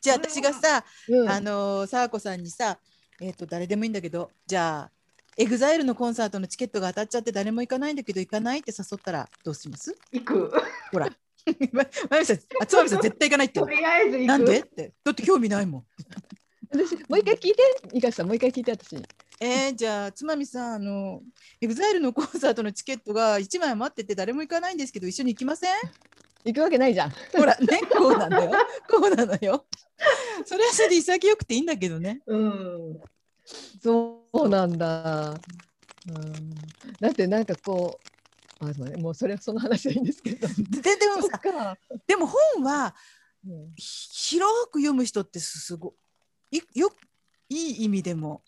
[SPEAKER 1] じゃあ私がさ、
[SPEAKER 2] う、うん、
[SPEAKER 1] あのー、さあこさんにさ、えっ、と誰でもいいんだけど、じゃあ EXILEのコンサートのチケットが当たっちゃって誰も行かないんだけど行かないって誘ったらどうします？
[SPEAKER 3] 行く。
[SPEAKER 1] ほら、ままゆみさん、あつまみさん絶対行かないって
[SPEAKER 3] と。りあえず行く。
[SPEAKER 1] なんで？って、だって興味ないもん。
[SPEAKER 2] 私もう一回聞いていかさんもう一回聞いて私に。
[SPEAKER 1] えー、じゃあつまみさんあの EXILEのコンサートのチケットが1枚余ってて誰も行かないんですけど一緒に行きません？
[SPEAKER 2] 行くわけないじゃん。
[SPEAKER 1] ほらねこうなんだよこうなのよそれはそれで潔くていいんだけどね
[SPEAKER 3] うん。
[SPEAKER 2] そうなんだ。うん、だってなんかこう、あそうね、もうそれはその話はいいんですけど。
[SPEAKER 1] ででもさ
[SPEAKER 2] か。
[SPEAKER 1] でも本は
[SPEAKER 2] うん。
[SPEAKER 1] ひ広く読む人ってすごいよいい意味でも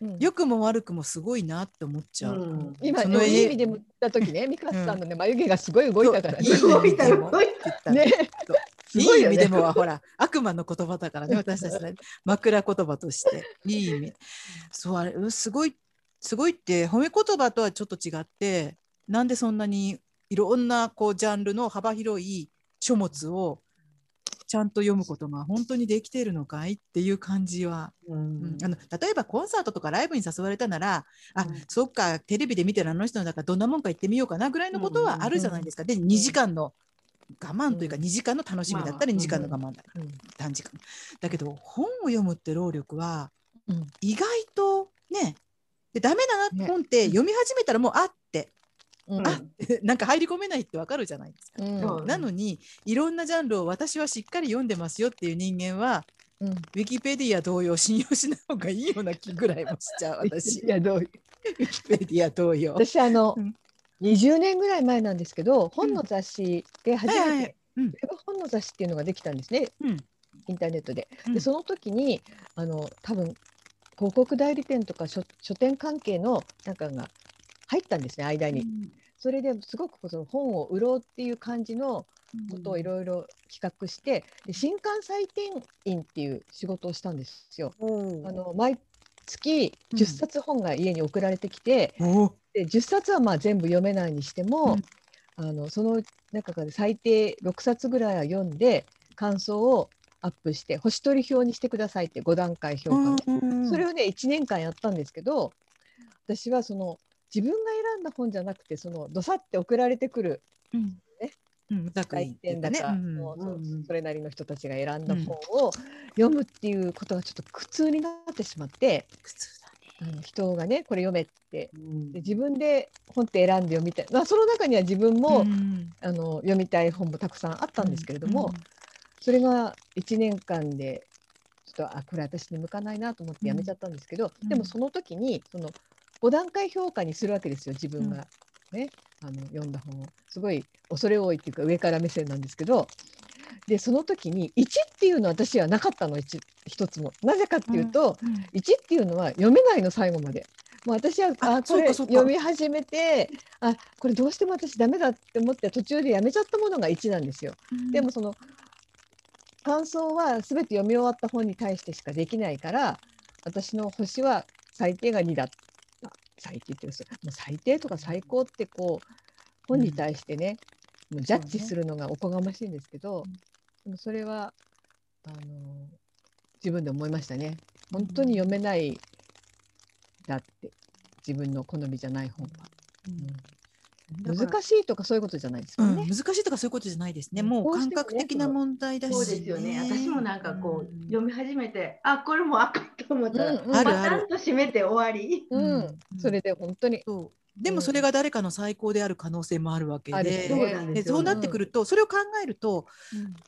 [SPEAKER 2] うん。
[SPEAKER 1] 良くも悪くもすごいなって思っちゃう。
[SPEAKER 3] うん。
[SPEAKER 2] 今
[SPEAKER 1] その
[SPEAKER 2] のいい意味でも言った時ね、ミカさんのね、眉毛がすごい動いたからね。
[SPEAKER 1] いい意味でも。
[SPEAKER 3] 動い
[SPEAKER 1] たの
[SPEAKER 2] ね、
[SPEAKER 1] いい意
[SPEAKER 2] すごいよね。
[SPEAKER 1] 味でもはほら悪魔の言葉だからね 私たちね。枕言葉として。いい意味。そうあれうんすごいすごいって褒め言葉とはちょっと違ってなんでそんなにいろんなこうジャンルの幅広い書物をちゃんと読むことが本当にできているのかいっていう感じは、
[SPEAKER 3] う
[SPEAKER 1] うん。
[SPEAKER 3] ん
[SPEAKER 1] あの例えばコンサートとかライブに誘われたならあ、
[SPEAKER 3] うん。
[SPEAKER 1] そっかテレビで見てるあの人のだからどんなもんか行ってみようかなぐらいのことはあるじゃないですか。で2時間の我慢というか
[SPEAKER 2] うん。
[SPEAKER 1] 2時間の楽しみだったら
[SPEAKER 3] まあ
[SPEAKER 1] 2時間の我慢だ、
[SPEAKER 2] うん
[SPEAKER 1] 短時間。だけど本を読むって労力は
[SPEAKER 2] うん。
[SPEAKER 1] 意外とねでダメだな、
[SPEAKER 2] ね。
[SPEAKER 1] 本って読み始めたらもうあって、
[SPEAKER 2] うん。
[SPEAKER 1] あ なんか入り込めないってわかるじゃないですか。
[SPEAKER 2] うん。
[SPEAKER 1] なのにいろんなジャンルを私はしっかり読んでますよっていう人間は
[SPEAKER 2] うん。
[SPEAKER 1] ウィキペディア同様信用しない方がいいような気ぐらいもしちゃう私。
[SPEAKER 2] いやどう？
[SPEAKER 1] ウィキペディア同様。
[SPEAKER 2] 私あの、
[SPEAKER 1] うん。
[SPEAKER 2] 20年ぐらい前なんですけど本の雑誌で初めて
[SPEAKER 1] うん。
[SPEAKER 2] ウェブ本の雑誌っていうのができたんですね。
[SPEAKER 1] うん。
[SPEAKER 2] インターネットで。
[SPEAKER 1] うん。
[SPEAKER 2] でその時にあの多分広告代理店とか書書店関係のなんかが入ったんですね間に。それですごくその本を売ろうっていう感じのことをいろいろ企画してで新刊採点員っていう仕事をしたんですよ。
[SPEAKER 1] お
[SPEAKER 2] あの毎月
[SPEAKER 1] うん
[SPEAKER 2] 10冊本が家に送られてきて、
[SPEAKER 1] お
[SPEAKER 2] で10冊はまあ全部読めないにしても、
[SPEAKER 1] うん。
[SPEAKER 2] あのその中から最低6冊ぐらいは読んで感想をアップして星取り表にしてくださいって5段階評価の、それ
[SPEAKER 1] を
[SPEAKER 2] をね1年間やったんですけど私はその自分が選んだ本じゃなくてそのどさって送られてくる
[SPEAKER 1] うん。
[SPEAKER 2] ね。
[SPEAKER 1] うんざっくり
[SPEAKER 2] 採
[SPEAKER 1] 言ってね。
[SPEAKER 2] 点だか、
[SPEAKER 1] うん。
[SPEAKER 2] もうそれなりの人たちが選んだ本を読むっていうことがちょっと苦痛になってしまって
[SPEAKER 1] 苦痛だ
[SPEAKER 2] あの人がねこれ読めって。
[SPEAKER 3] うん。
[SPEAKER 2] で自分で本って選んで読みたい、まあ、その中には自分も、
[SPEAKER 1] ん
[SPEAKER 2] あの読みたい本もたくさんあったんですけれども、それが1年間でちょっとあこれ私に向かないなと思ってやめちゃったんですけど、
[SPEAKER 1] うん。
[SPEAKER 2] でもその時にその5段階評価にするわけですよ自分が、ね。あの読んだ本を。すごい恐れ多いっていうか上から目線なんですけど。でその時に1っていうのは私はなかったの一一つも。なぜかっていうと、
[SPEAKER 1] うん。
[SPEAKER 2] 1っていうのは読めないの最後まで。もう私は
[SPEAKER 1] あ
[SPEAKER 2] あこれ読み始めてあこれどうしても私ダメだって思って途中でやめちゃったものが1なんですよ。でもその感想は全て読み終わった本に対してしかできないから私の星は最低が2だ。った最低って言うもう最低とか最高ってこう本に対してね、もうジャッジするのがおこがましいんですけど、でもそれはあの自分で思いましたね。本当に読めないだって自分の好みじゃない本は、
[SPEAKER 1] だから
[SPEAKER 2] 難しいとかそういうことじゃないです
[SPEAKER 1] うん、
[SPEAKER 2] もんね。
[SPEAKER 1] 難しいとかそういうことじゃないですね。
[SPEAKER 2] うん。
[SPEAKER 1] もう感覚的な問題だし、
[SPEAKER 3] そうですよね。私もなんかこう、
[SPEAKER 1] うん。
[SPEAKER 3] 読み始めて、あ、これもあかんと思ったら、
[SPEAKER 2] うんうん。
[SPEAKER 1] あるある。
[SPEAKER 3] パタンと閉めて終わり。
[SPEAKER 2] うん。
[SPEAKER 1] うん。
[SPEAKER 2] それで本当に。
[SPEAKER 1] そう。でもそれが誰かの最高である可能性もあるわけで、
[SPEAKER 3] そうなんで
[SPEAKER 1] そうなってくると、それを考えると、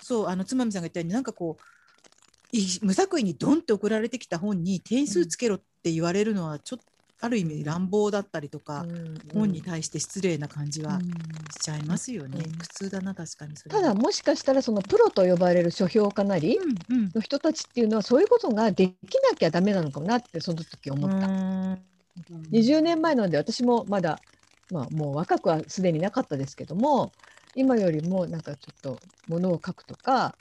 [SPEAKER 1] そうあのつまみさんが言ったようになんかこうい無作為にドンって送られてきた本に点数つけろって言われるのはちょっとある意味乱暴だったりとか、本に対して失礼な感じはしちゃいますよね。
[SPEAKER 2] うん。
[SPEAKER 1] 苦痛だな確かにそれ
[SPEAKER 2] ただもしかしたらそのプロと呼ばれる書評家なりの人たちっていうのはそういうことができなきゃダメなのかなってその時思った。
[SPEAKER 1] うん。
[SPEAKER 2] 20年前なので私もまだ、まあ、もう若くはすでになかったですけども今よりもなんかちょっとものを書くとか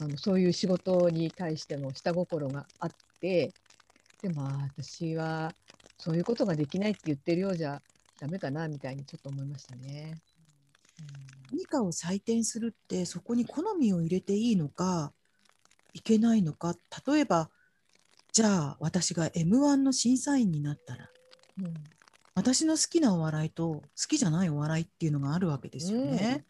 [SPEAKER 2] あのそういう仕事に対しての下心があってでも私はそういうことができないって言ってるようじゃダメかなみたいにちょっと思いましたね。
[SPEAKER 1] 何かを採点するってそこに好みを入れていいのかいけないのか。例えばじゃあ私が m 1の審査員になったら
[SPEAKER 2] うん。
[SPEAKER 1] 私の好きなお笑いと好きじゃないお笑いっていうのがあるわけですよね。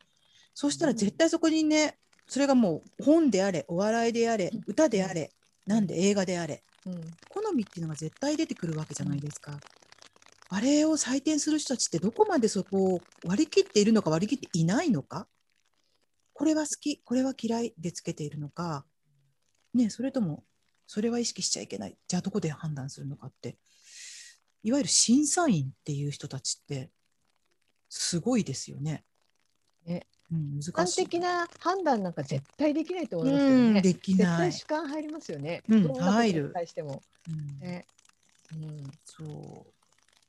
[SPEAKER 1] そうしたら絶対そこにねそれがもう本であれお笑いであれ歌であれなんで映画であれ
[SPEAKER 2] うん。
[SPEAKER 1] 好みっていうのが絶対出てくるわけじゃないですか。あれを採点する人たちってどこまでそこを割り切っているのか割り切っていないのか。これは好きこれは嫌いでつけているのか。ねそれともそれは意識しちゃいけない。じゃあどこで判断するのかって。いわゆる審査員っていう人たちってすごいですよね。
[SPEAKER 2] ね
[SPEAKER 1] うん、
[SPEAKER 2] 主観
[SPEAKER 1] 難しい。
[SPEAKER 2] 的な判断なんか絶対できないと思いますよ
[SPEAKER 1] うん
[SPEAKER 2] ね。
[SPEAKER 1] でき
[SPEAKER 2] 絶対
[SPEAKER 1] ない。
[SPEAKER 2] 主観入りますよね。
[SPEAKER 1] うん入る
[SPEAKER 2] に対しても。
[SPEAKER 1] うん
[SPEAKER 2] ねうん、
[SPEAKER 1] そう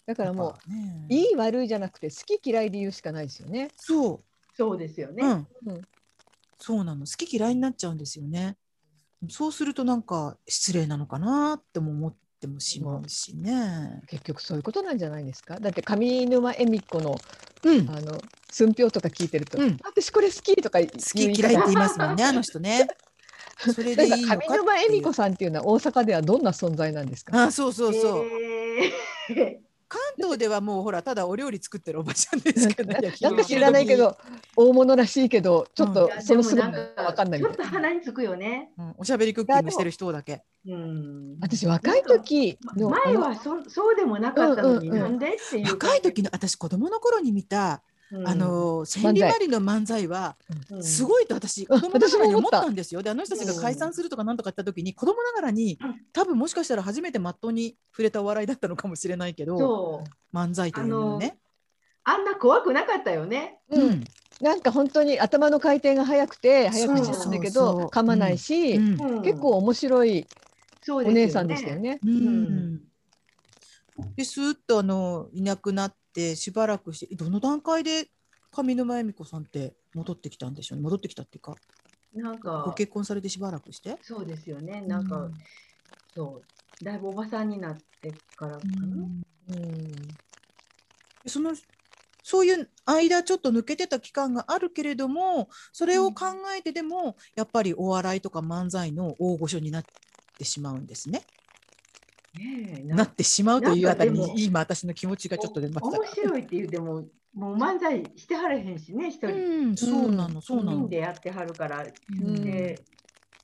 [SPEAKER 2] だからも
[SPEAKER 1] う、ね、
[SPEAKER 2] ういい悪いじゃなくて好き嫌いで言うしかないですよね。
[SPEAKER 1] そう
[SPEAKER 3] そうですよね。
[SPEAKER 1] うん
[SPEAKER 2] うん
[SPEAKER 1] そうなの好き嫌いになっちゃうんですよね。そうするとなんか失礼なのかなっても思ってもしまうしね。
[SPEAKER 2] 結局そういうことなんじゃないですか。だって上沼恵美子の
[SPEAKER 1] うん、好
[SPEAKER 2] あの寸評とか聞いてると、
[SPEAKER 1] うん
[SPEAKER 2] 私これ好きとか言う
[SPEAKER 1] き嫌いって言いますもんねあの人ね。それでいいのか
[SPEAKER 2] 上沼恵美子さんっていうのは大阪ではどんな存在なんですか？
[SPEAKER 1] あそうそうそう、
[SPEAKER 3] え
[SPEAKER 1] 関東ではもうほらただお料理作ってるおばちゃんですけど、
[SPEAKER 2] なんか知らないけど大物らしいけどちょっ
[SPEAKER 3] ー
[SPEAKER 2] とその姿
[SPEAKER 3] でもなん
[SPEAKER 2] がわかんない
[SPEAKER 3] ちょっと。鼻につくよね。
[SPEAKER 1] うんおしゃべりクッキングしてる人だけ。
[SPEAKER 3] うん。
[SPEAKER 2] 私若い時の
[SPEAKER 3] 前はそそうでもなかったのに、
[SPEAKER 2] うんうんうん
[SPEAKER 3] なんでっていう
[SPEAKER 1] 若い時の私子供の頃に見た、
[SPEAKER 3] うん
[SPEAKER 1] あの千里マリの漫才は
[SPEAKER 3] うん。
[SPEAKER 1] すごいと私
[SPEAKER 2] うん。
[SPEAKER 1] 子供ながらに思っ
[SPEAKER 2] た。
[SPEAKER 1] たんですよ。であの人たちが解散するとかなんとか言った時に子供ながらに
[SPEAKER 3] うん。
[SPEAKER 1] 多分もしかしたら初めてまっとうに触れたお笑いだったのかもしれないけど漫才というのはね。
[SPEAKER 3] あんな怖くなかったよね。
[SPEAKER 2] うん。なんか本当に頭の回転が速くて早口なんだけど噛まないし、結構面白いお姉さんでしたよ。ね。
[SPEAKER 1] うん。でスーッとあのいなくなってしばらくしてどの段階で上沼恵美子さんって戻ってきたんでしょうね？戻ってきたっていうか
[SPEAKER 3] なん
[SPEAKER 1] ご
[SPEAKER 3] か
[SPEAKER 1] 結婚されてしばらくして？
[SPEAKER 3] そうですよね。なんか、
[SPEAKER 1] うん
[SPEAKER 3] そうだいぶおばさんになってからかな？
[SPEAKER 2] うん
[SPEAKER 1] そのそういう間ちょっと抜けてた期間があるけれどもそれを考えてでも、やっぱりお笑いとか漫才の大御所になってしまうんですね。
[SPEAKER 3] ねえ
[SPEAKER 1] なってしまうというあたりに今私の気持ちがちょっと出ました
[SPEAKER 3] 面。白いって言うても、もう漫才してはれへんしね、一人。
[SPEAKER 1] うん、そうなの、そうなの
[SPEAKER 3] 人。でやってはるから。
[SPEAKER 1] うん
[SPEAKER 3] で、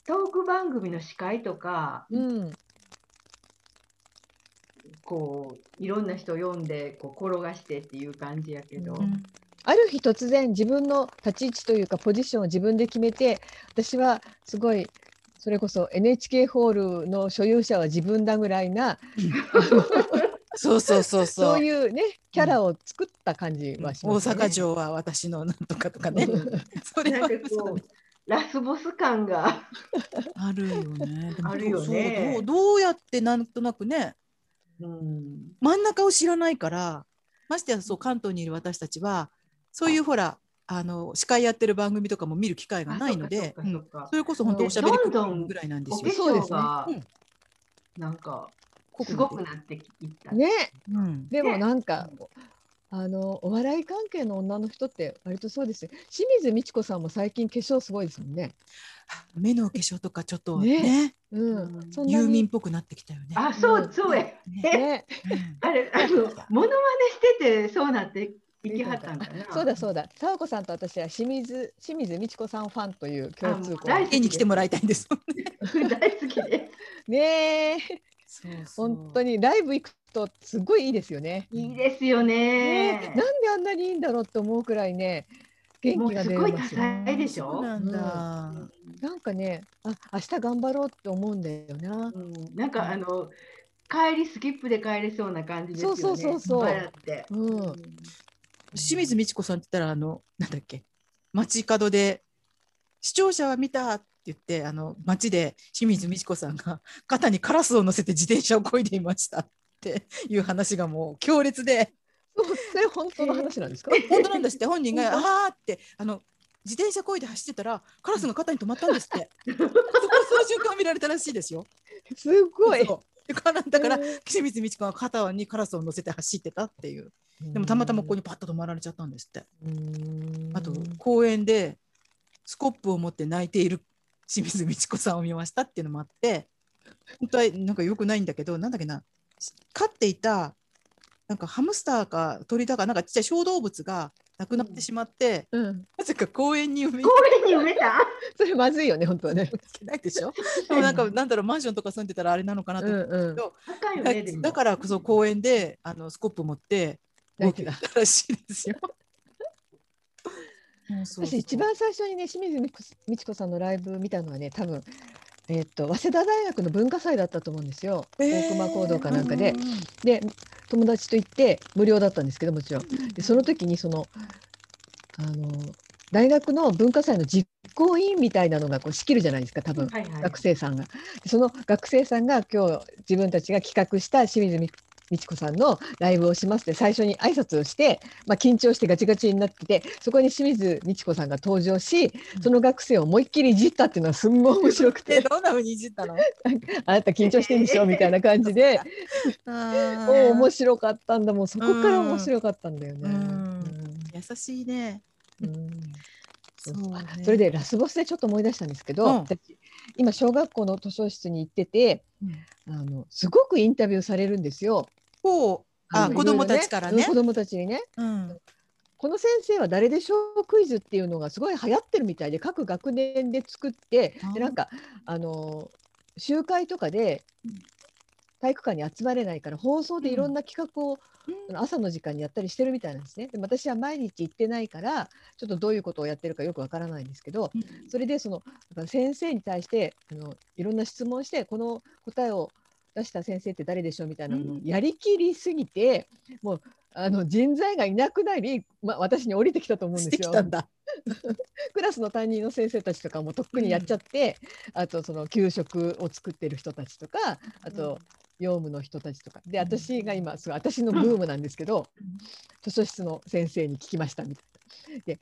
[SPEAKER 3] トーク番組の司会とか、
[SPEAKER 2] うん
[SPEAKER 3] こう、いろんな人呼んで、こう、転がしてっていう感じやけど。
[SPEAKER 1] うん
[SPEAKER 2] ある日突然自分の立ち位置というかポジションを自分で決めて私はすごいそれこそ NHK ホールの所有者は自分だぐらいな
[SPEAKER 1] そうそうそうそう。
[SPEAKER 2] そういうねキャラを作った感じはし
[SPEAKER 1] 大
[SPEAKER 2] ますよね。
[SPEAKER 1] 阪城は私のなんとかとかね。それ
[SPEAKER 3] なんか
[SPEAKER 1] はそう
[SPEAKER 3] ラスボス感が。
[SPEAKER 1] あるよね。
[SPEAKER 3] あるよね
[SPEAKER 1] そうどうどうやってなんとなくね
[SPEAKER 3] うん、
[SPEAKER 1] 真ん中を知らないからましてやそう関東にいる私たちはそういうほらあの司会やってる番組とかも見る機会がないので
[SPEAKER 3] あそ
[SPEAKER 1] れこそ本当おしゃべりぐらいなんですよ。
[SPEAKER 2] そうで。す
[SPEAKER 3] なんか
[SPEAKER 1] 濃
[SPEAKER 3] すごくなっていった。
[SPEAKER 2] ね。
[SPEAKER 1] うん、
[SPEAKER 2] でもなんか、あのお笑い関係の女の人って割とそうですよ。清水美智子さんも最近化粧すごいですもんね。
[SPEAKER 1] 目のお化粧とかちょっと
[SPEAKER 2] ね。
[SPEAKER 1] ね。
[SPEAKER 2] うん、
[SPEAKER 3] うん。
[SPEAKER 2] そんなに
[SPEAKER 1] ユーミンっぽくなってきたよね。
[SPEAKER 3] あ、そうそうや。あれ、あの、モノマネしてて、そうなっていきはったんかな。
[SPEAKER 2] そうだそうだ。沢子さんと私は清水清水美智子さんファンという共通項
[SPEAKER 1] 家に来てもらいたいんです。
[SPEAKER 3] 大好きで
[SPEAKER 2] ねえ
[SPEAKER 1] そうそう
[SPEAKER 2] 本当にライブ行くとすごいいいですよね。
[SPEAKER 3] す。いいですよ
[SPEAKER 2] ね
[SPEAKER 3] ね。
[SPEAKER 2] なんであんなにいいんだろうって思うくらいね元気が出
[SPEAKER 3] もうすごい
[SPEAKER 2] ますよ。
[SPEAKER 3] 多彩でしょ？
[SPEAKER 1] そうなんだ。
[SPEAKER 2] なんかねあ明日頑張ろうって思うんだよな。
[SPEAKER 3] うんなんかあの帰りスキップで帰れそうな感じですよね。
[SPEAKER 2] そうそうそうそう
[SPEAKER 3] 笑って。
[SPEAKER 2] うん
[SPEAKER 1] 清水美智子さんって言ったらあのなんだっけ街角で視聴者は見たって言ってあの街で清水美智子さんが肩にカラスを乗せて自転車を漕いでいましたっていう話がもう強烈で
[SPEAKER 2] それ本当の話なんですか？
[SPEAKER 1] 本当なんですって本人があーってあの自転車漕いで走ってたらカラスが肩に止まったんですってそこその瞬間を見られたらしいですよ。
[SPEAKER 2] すごい。
[SPEAKER 1] でだから
[SPEAKER 2] うん
[SPEAKER 1] 清水美智子は肩にカラスを乗せて走ってたっていうでもたまたまここにパッと止まられちゃったんですって。
[SPEAKER 2] うん。
[SPEAKER 1] あと公園でスコップを持って泣いている清水美智子さんを見ましたっていうのもあって本当はなんか良くないんだけどなんだっけな飼っていたなんかハムスターか鳥だかなんかちっちゃい小動物が亡くなってしまって、
[SPEAKER 2] うん。
[SPEAKER 1] なぜか公園に埋め
[SPEAKER 3] 公園に埋めた？
[SPEAKER 2] それまずいよね本当はね。
[SPEAKER 1] てないでしょ？でもなんかなんだろうマンションとか住んでたらあれなのかなと思うんだけど、
[SPEAKER 3] 高いよね。でも
[SPEAKER 1] だからこそ公園であのスコップ持って動けたらしいですよ。
[SPEAKER 2] 私一番最初にね清水美智子さんのライブ見たのはね多分えっと早稲田大学の文化祭だったと思うんですよ、大熊講堂かなんかで。
[SPEAKER 1] うんうんうん
[SPEAKER 2] で友達と行って無料だったんですけどもちろん。でその時にそのあの大学の文化祭の実行委員みたいなのがこう仕切るじゃないですか多分。
[SPEAKER 3] はいはい。
[SPEAKER 2] 学生さんがでその学生さんが今日自分たちが企画した清水美美智子さんのライブをしますって最初に挨拶をして、まあ、緊張してガチガチになっててそこに清水美智子さんが登場しその学生を思いっきりいじったっていうのはすんごい面白く
[SPEAKER 1] え
[SPEAKER 2] て。
[SPEAKER 1] どんな風にいじったの？
[SPEAKER 2] あなた緊張してるんでしょみたいな感じで。
[SPEAKER 1] あ
[SPEAKER 2] おお面
[SPEAKER 1] ー
[SPEAKER 2] 白かったんだ。もうそこから面白かったんだよね。
[SPEAKER 1] うん。優しいね。
[SPEAKER 2] うん。う ん
[SPEAKER 1] そう
[SPEAKER 2] あ
[SPEAKER 1] ね
[SPEAKER 2] それでラスボスでちょっと思い出したんですけど、
[SPEAKER 1] うん。
[SPEAKER 2] 私今小学校の図書室に行ってて
[SPEAKER 1] うん
[SPEAKER 2] あのすごくインタビューされるんですよ。
[SPEAKER 1] ほう。あ
[SPEAKER 2] の
[SPEAKER 1] 子供たちからね。
[SPEAKER 2] 子供たちにね。
[SPEAKER 1] うん。
[SPEAKER 2] この先生は誰でしょうクイズっていうのがすごい流行ってるみたいで各学年で作ってでなんかあの集会とかで
[SPEAKER 1] うん
[SPEAKER 2] 体育館に集まれないから放送でいろんな企画を朝の時間にやったりしてるみたいなんですね。でも私は毎日行ってないからちょっとどういうことをやってるかよくわからないんですけどそれでその先生に対してあのいろんな質問してこの答えを出した先生って誰でしょうみたいなのを
[SPEAKER 1] うん
[SPEAKER 2] やりきりすぎて、もうあの人材がいなくなり、まあ、私に降りてきたと思うんですよ。
[SPEAKER 1] きたんだ。
[SPEAKER 2] クラスの担任の先生たちとかもとっくにやっちゃって、あとその給食を作ってる人たちとかあと用務の人たちとか。で
[SPEAKER 1] うん。
[SPEAKER 2] 私が今すごい私のブームなんですけど、
[SPEAKER 1] うん。
[SPEAKER 2] 図書室の先生に聞きましたみたいな。で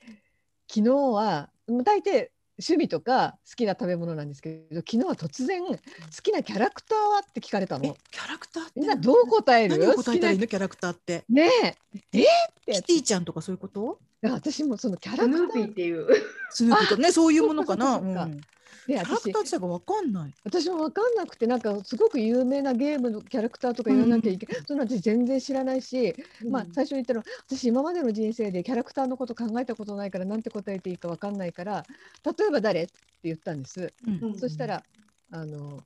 [SPEAKER 2] 昨日は大抵趣味とか好きな食べ物なんですけど昨日は突然好きなキャラクターはって聞かれた
[SPEAKER 1] え
[SPEAKER 2] の。
[SPEAKER 1] キャラクター
[SPEAKER 2] みんなどう答える？
[SPEAKER 1] 何を答えたらいの？キャラクターって。
[SPEAKER 2] ねえ。えー、って
[SPEAKER 1] キティちゃんとかそういうこと？
[SPEAKER 2] だから私もそのキャラクター
[SPEAKER 3] ピーっていう。
[SPEAKER 1] スヌーピーとかねそういうものかな。
[SPEAKER 2] そうかそうか
[SPEAKER 1] うん。
[SPEAKER 2] で
[SPEAKER 1] キャラク
[SPEAKER 2] 私
[SPEAKER 1] ター自体がわかんない。
[SPEAKER 2] 私も分かんなくてなんかすごく有名なゲームのキャラクターとか言わなきゃいけない、そんなの私全然知らないし、まあ、最初に言ったのは私今までの人生でキャラクターのこと考えたことないからなんて答えていいか分かんないから例えば誰って言ったんです、
[SPEAKER 1] うん。
[SPEAKER 3] うん。
[SPEAKER 2] そしたらあの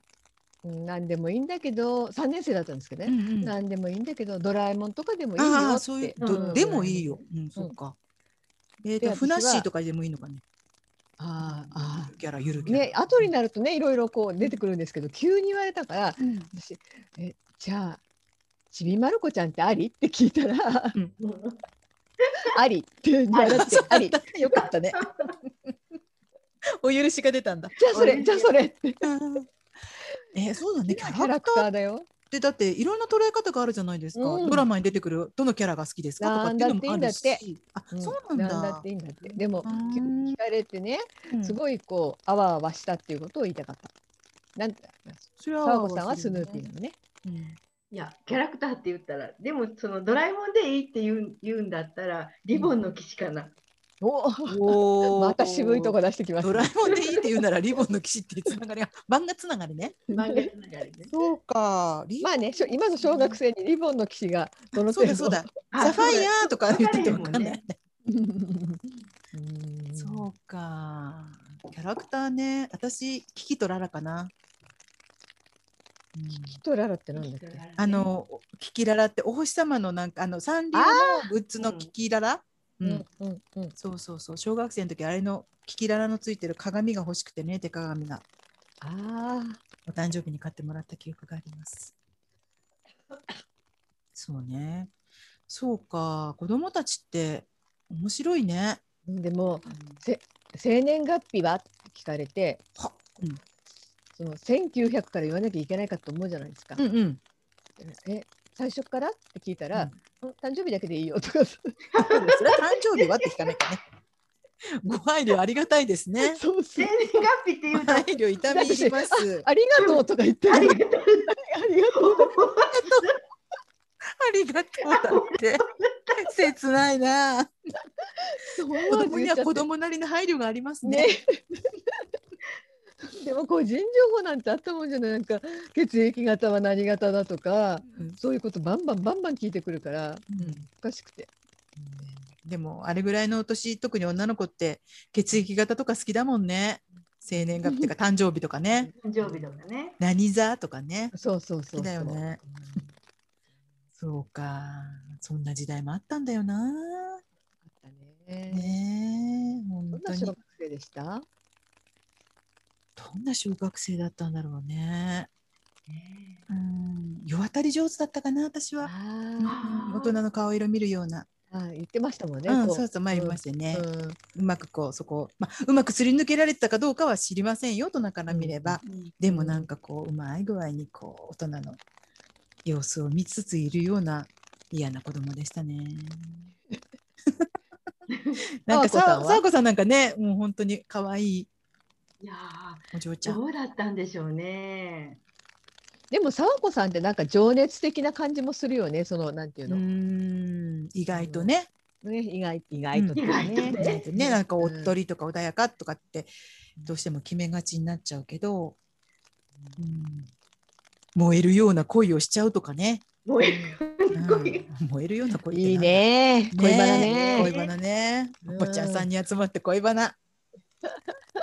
[SPEAKER 2] うん何でもいいんだけど3年生だったんですけどね、
[SPEAKER 1] うんうん。
[SPEAKER 2] 何でもいいんだけどドラえもんとかでもいいよって。
[SPEAKER 1] ああそういうど
[SPEAKER 3] うん。
[SPEAKER 1] でもいいよ。うんそうか。えっとふなっしーとかでもいいのかね。
[SPEAKER 2] あーあ
[SPEAKER 1] ゆるキャラゆるキャラ。
[SPEAKER 2] ーね後になるとねいろいろこう出てくるんですけど急に言われたから
[SPEAKER 1] うん
[SPEAKER 2] 私えじゃあちびまる子ちゃんってあり？って聞いたら ありって言われてあり
[SPEAKER 1] よかったね。お許しが出たんだ。
[SPEAKER 2] じゃあそれじゃあそれって
[SPEAKER 1] えーそうだね。キ
[SPEAKER 2] キャラク
[SPEAKER 1] ター
[SPEAKER 2] だよ。
[SPEAKER 1] てだっていろんな捉え方があるじゃないですか。
[SPEAKER 2] うん
[SPEAKER 1] ドラマに出てくるどのキャラが好きですかとかっていうのもある
[SPEAKER 2] なんだっていいんだっ
[SPEAKER 1] し。あ、
[SPEAKER 2] うん
[SPEAKER 1] そうなんだ。
[SPEAKER 2] だっていいんだって。でも聞かれてね、
[SPEAKER 1] うん
[SPEAKER 2] すごいこうあわあわしたっていうことを言いたかった。なんて
[SPEAKER 1] それは
[SPEAKER 2] 沢子さんはスヌーピーなのね。
[SPEAKER 1] うん
[SPEAKER 3] いや、キャラクターって言ったら、でもそのドラえもんでいいって言う言うんだったら、リボンの騎士かな。
[SPEAKER 2] お
[SPEAKER 1] おー
[SPEAKER 2] また渋いとこ出してきました
[SPEAKER 1] ドラえもんでいいって言うならリボンの騎士っていうつながりが漫画つながりね。
[SPEAKER 3] 漫画つながりね。
[SPEAKER 1] そうか。リ
[SPEAKER 2] まあね、今の小学生にリボンの騎士がどの程度
[SPEAKER 1] そうだそうだ。
[SPEAKER 3] あ
[SPEAKER 1] サファイアとか言っててもわかんない。
[SPEAKER 2] う ん
[SPEAKER 1] そうか。キャラクターね。私キキとララかな。うん
[SPEAKER 2] キキとララってなんだっけ？
[SPEAKER 1] あのキキララってお星様のなんかあのサンリオのグッズのキキララ？う
[SPEAKER 2] うんんうんうん。
[SPEAKER 1] そうそうそう。小学生の時あれのキキララのついてる鏡が欲しくてね手鏡が。
[SPEAKER 2] あ
[SPEAKER 1] お誕生日に買ってもらった記憶があります。そうね。そうか。子供たちって面白いね。
[SPEAKER 2] ーでも生年月日は？って聞かれて
[SPEAKER 1] はうん。
[SPEAKER 2] その1900から言わなきゃいけないかと思うじゃないですか。
[SPEAKER 1] うんうん。
[SPEAKER 2] え最初から？って聞いたら、
[SPEAKER 1] うん
[SPEAKER 2] うん誕生日だけでいいよとか
[SPEAKER 1] それは誕生日はって聞かなきゃね。ご配慮ありがたいですね。
[SPEAKER 2] そうそう
[SPEAKER 3] 生年月日って言うと、
[SPEAKER 1] 配慮痛み入ります。
[SPEAKER 2] ありがとうとか言ってる
[SPEAKER 3] ありがとう。
[SPEAKER 2] ありがとう
[SPEAKER 1] ありがとうだって。切ないな。
[SPEAKER 2] そう
[SPEAKER 1] 子供には子供なりの配慮がありますね。
[SPEAKER 2] ね。でも個人情報なんてあったもんじゃない。なんか血液型は何型だとか
[SPEAKER 1] うん。
[SPEAKER 2] そういうことバンバンバンバン聞いてくるから
[SPEAKER 1] うん。
[SPEAKER 2] おかしくて。
[SPEAKER 1] でもあれぐらいのお年特に女の子って血液型とか好きだもんね。生年月日とか誕生日とかね。
[SPEAKER 3] 誕生日とかね。
[SPEAKER 1] 何座とかね。
[SPEAKER 2] そうそうそう
[SPEAKER 1] だよね。そうか。そんな時代もあったんだよな。
[SPEAKER 2] うんあったね。
[SPEAKER 1] ねえ本当に。
[SPEAKER 2] どんな小学生でした？
[SPEAKER 1] どんな小学生だったんだろうね。うん。世渡り上手だったかな私は、
[SPEAKER 2] あ
[SPEAKER 1] うん。大人の顔色見るような、
[SPEAKER 2] あ言ってましたもんね
[SPEAKER 1] うん、
[SPEAKER 2] こ
[SPEAKER 1] そうそう前言いましたよね、
[SPEAKER 2] うん。
[SPEAKER 1] うまくこうそこを、まあ、うまくすり抜けられてたかどうかは知りませんよ大人から見れば、
[SPEAKER 3] うん
[SPEAKER 1] でもなんかこううまい具合にこう大人の様子を見つついるような嫌な子供でしたね。なんか
[SPEAKER 2] さわこさんは？
[SPEAKER 1] ささわこさんなんかねもう本当に可愛い
[SPEAKER 3] いや
[SPEAKER 1] お嬢ち
[SPEAKER 3] ー
[SPEAKER 1] ゃん。
[SPEAKER 3] どうだったんでしょうね。
[SPEAKER 2] でも沢子さんってなんか情熱的な感じもするよねそのなんていう
[SPEAKER 1] う
[SPEAKER 2] の、
[SPEAKER 1] ん意外とね、
[SPEAKER 2] ね意外意外とっていうか
[SPEAKER 3] 意外とね。
[SPEAKER 1] 意外とね。なんかおっと
[SPEAKER 2] り、
[SPEAKER 1] りとか穏やかとかってどうしても決めがちになっちゃうけど、うん。燃えるような恋をしちゃうとかね。
[SPEAKER 3] もう
[SPEAKER 1] うん。
[SPEAKER 3] 恋
[SPEAKER 1] 燃えるような恋って
[SPEAKER 2] いいね。恋バナ
[SPEAKER 1] ね。
[SPEAKER 2] ね
[SPEAKER 1] 恋バナね。
[SPEAKER 2] うん
[SPEAKER 1] おばちゃんさんに集まって恋バナ。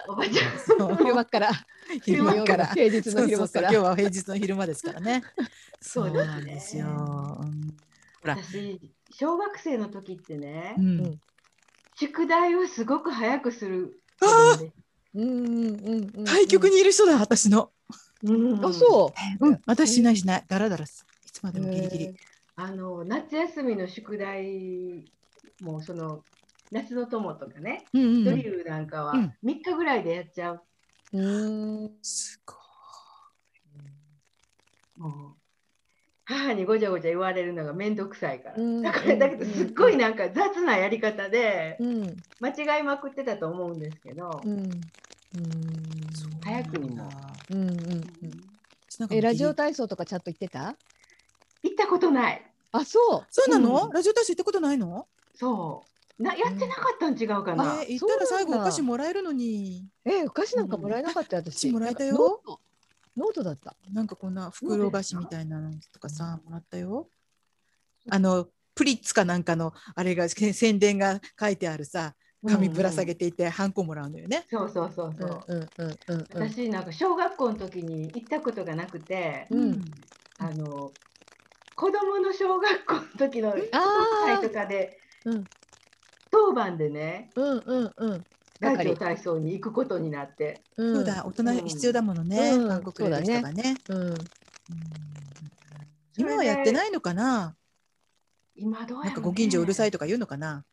[SPEAKER 3] おばちゃん。
[SPEAKER 2] 昼間っから
[SPEAKER 1] 昼間から。
[SPEAKER 2] 平日の昼間から
[SPEAKER 1] 今日は平日の昼間ですからね。
[SPEAKER 3] そう
[SPEAKER 1] なんですよ。
[SPEAKER 3] 私、小学生の時ってね宿題をすごく早くする子
[SPEAKER 1] あ
[SPEAKER 3] 供で。
[SPEAKER 2] うんうんうんうん
[SPEAKER 1] 対局にいる人だ私の。
[SPEAKER 3] うん
[SPEAKER 2] あそう
[SPEAKER 1] うん、私しないしない。だらだらす。いつまでもギリギリ。
[SPEAKER 3] あの夏休みの宿題もその夏の友とかね、
[SPEAKER 1] うんうんうん。
[SPEAKER 3] ドリルなんかは
[SPEAKER 1] うん。
[SPEAKER 3] 3日ぐらいでやっちゃう。
[SPEAKER 2] うー。ん
[SPEAKER 1] すごい。
[SPEAKER 3] もう母にごちゃごちゃ言われるのがめんどくさいから。
[SPEAKER 2] うん
[SPEAKER 3] だからだけどすっごいなんか雑なやり方で
[SPEAKER 2] うん。
[SPEAKER 3] 間違いまくってたと思うんですけど、
[SPEAKER 2] うん。うん。
[SPEAKER 3] 早くにも。
[SPEAKER 2] うんうんうん
[SPEAKER 1] なんか
[SPEAKER 2] えラジオ体操とかちゃんと行ってた？
[SPEAKER 3] 行ったことない。
[SPEAKER 2] あそう。
[SPEAKER 1] そうなの、
[SPEAKER 3] うん。
[SPEAKER 1] ラジオ体操行ったことないの？
[SPEAKER 3] そう。なやってなかったん違うかな？
[SPEAKER 1] えー行ったら最後お菓子もらえるのに。
[SPEAKER 2] えお菓子なんかもらえなかったよ私。
[SPEAKER 1] 私もらえたよ。
[SPEAKER 2] なんかノートだった。
[SPEAKER 1] なんかこんな袋菓子みたいなのとかさ、もらったよ。あの、プリッツかなんかの、あれが、せ宣伝が書いてあるさ、紙ぶら下げていて、ハンコもらうのよね。
[SPEAKER 3] そうそうそう
[SPEAKER 2] うん
[SPEAKER 3] そう。
[SPEAKER 2] うんうんうんうん。
[SPEAKER 3] 私なんか小学校の時に行ったことがなくて、
[SPEAKER 2] うん。
[SPEAKER 3] あの子供の小学校の時の
[SPEAKER 2] あ
[SPEAKER 3] 会
[SPEAKER 2] ー
[SPEAKER 3] とかで
[SPEAKER 2] うん
[SPEAKER 3] 当番でね
[SPEAKER 2] うんうんうん。
[SPEAKER 3] ラジオ体操に行くことになって、
[SPEAKER 2] うん。
[SPEAKER 1] そうだ、大人必要だものね、
[SPEAKER 2] うん。
[SPEAKER 1] 韓国の人がね。
[SPEAKER 2] うん。
[SPEAKER 1] うん。今はやってないのかな？
[SPEAKER 3] 今どうね。
[SPEAKER 1] なんかご近所うるさいとか言うのかな？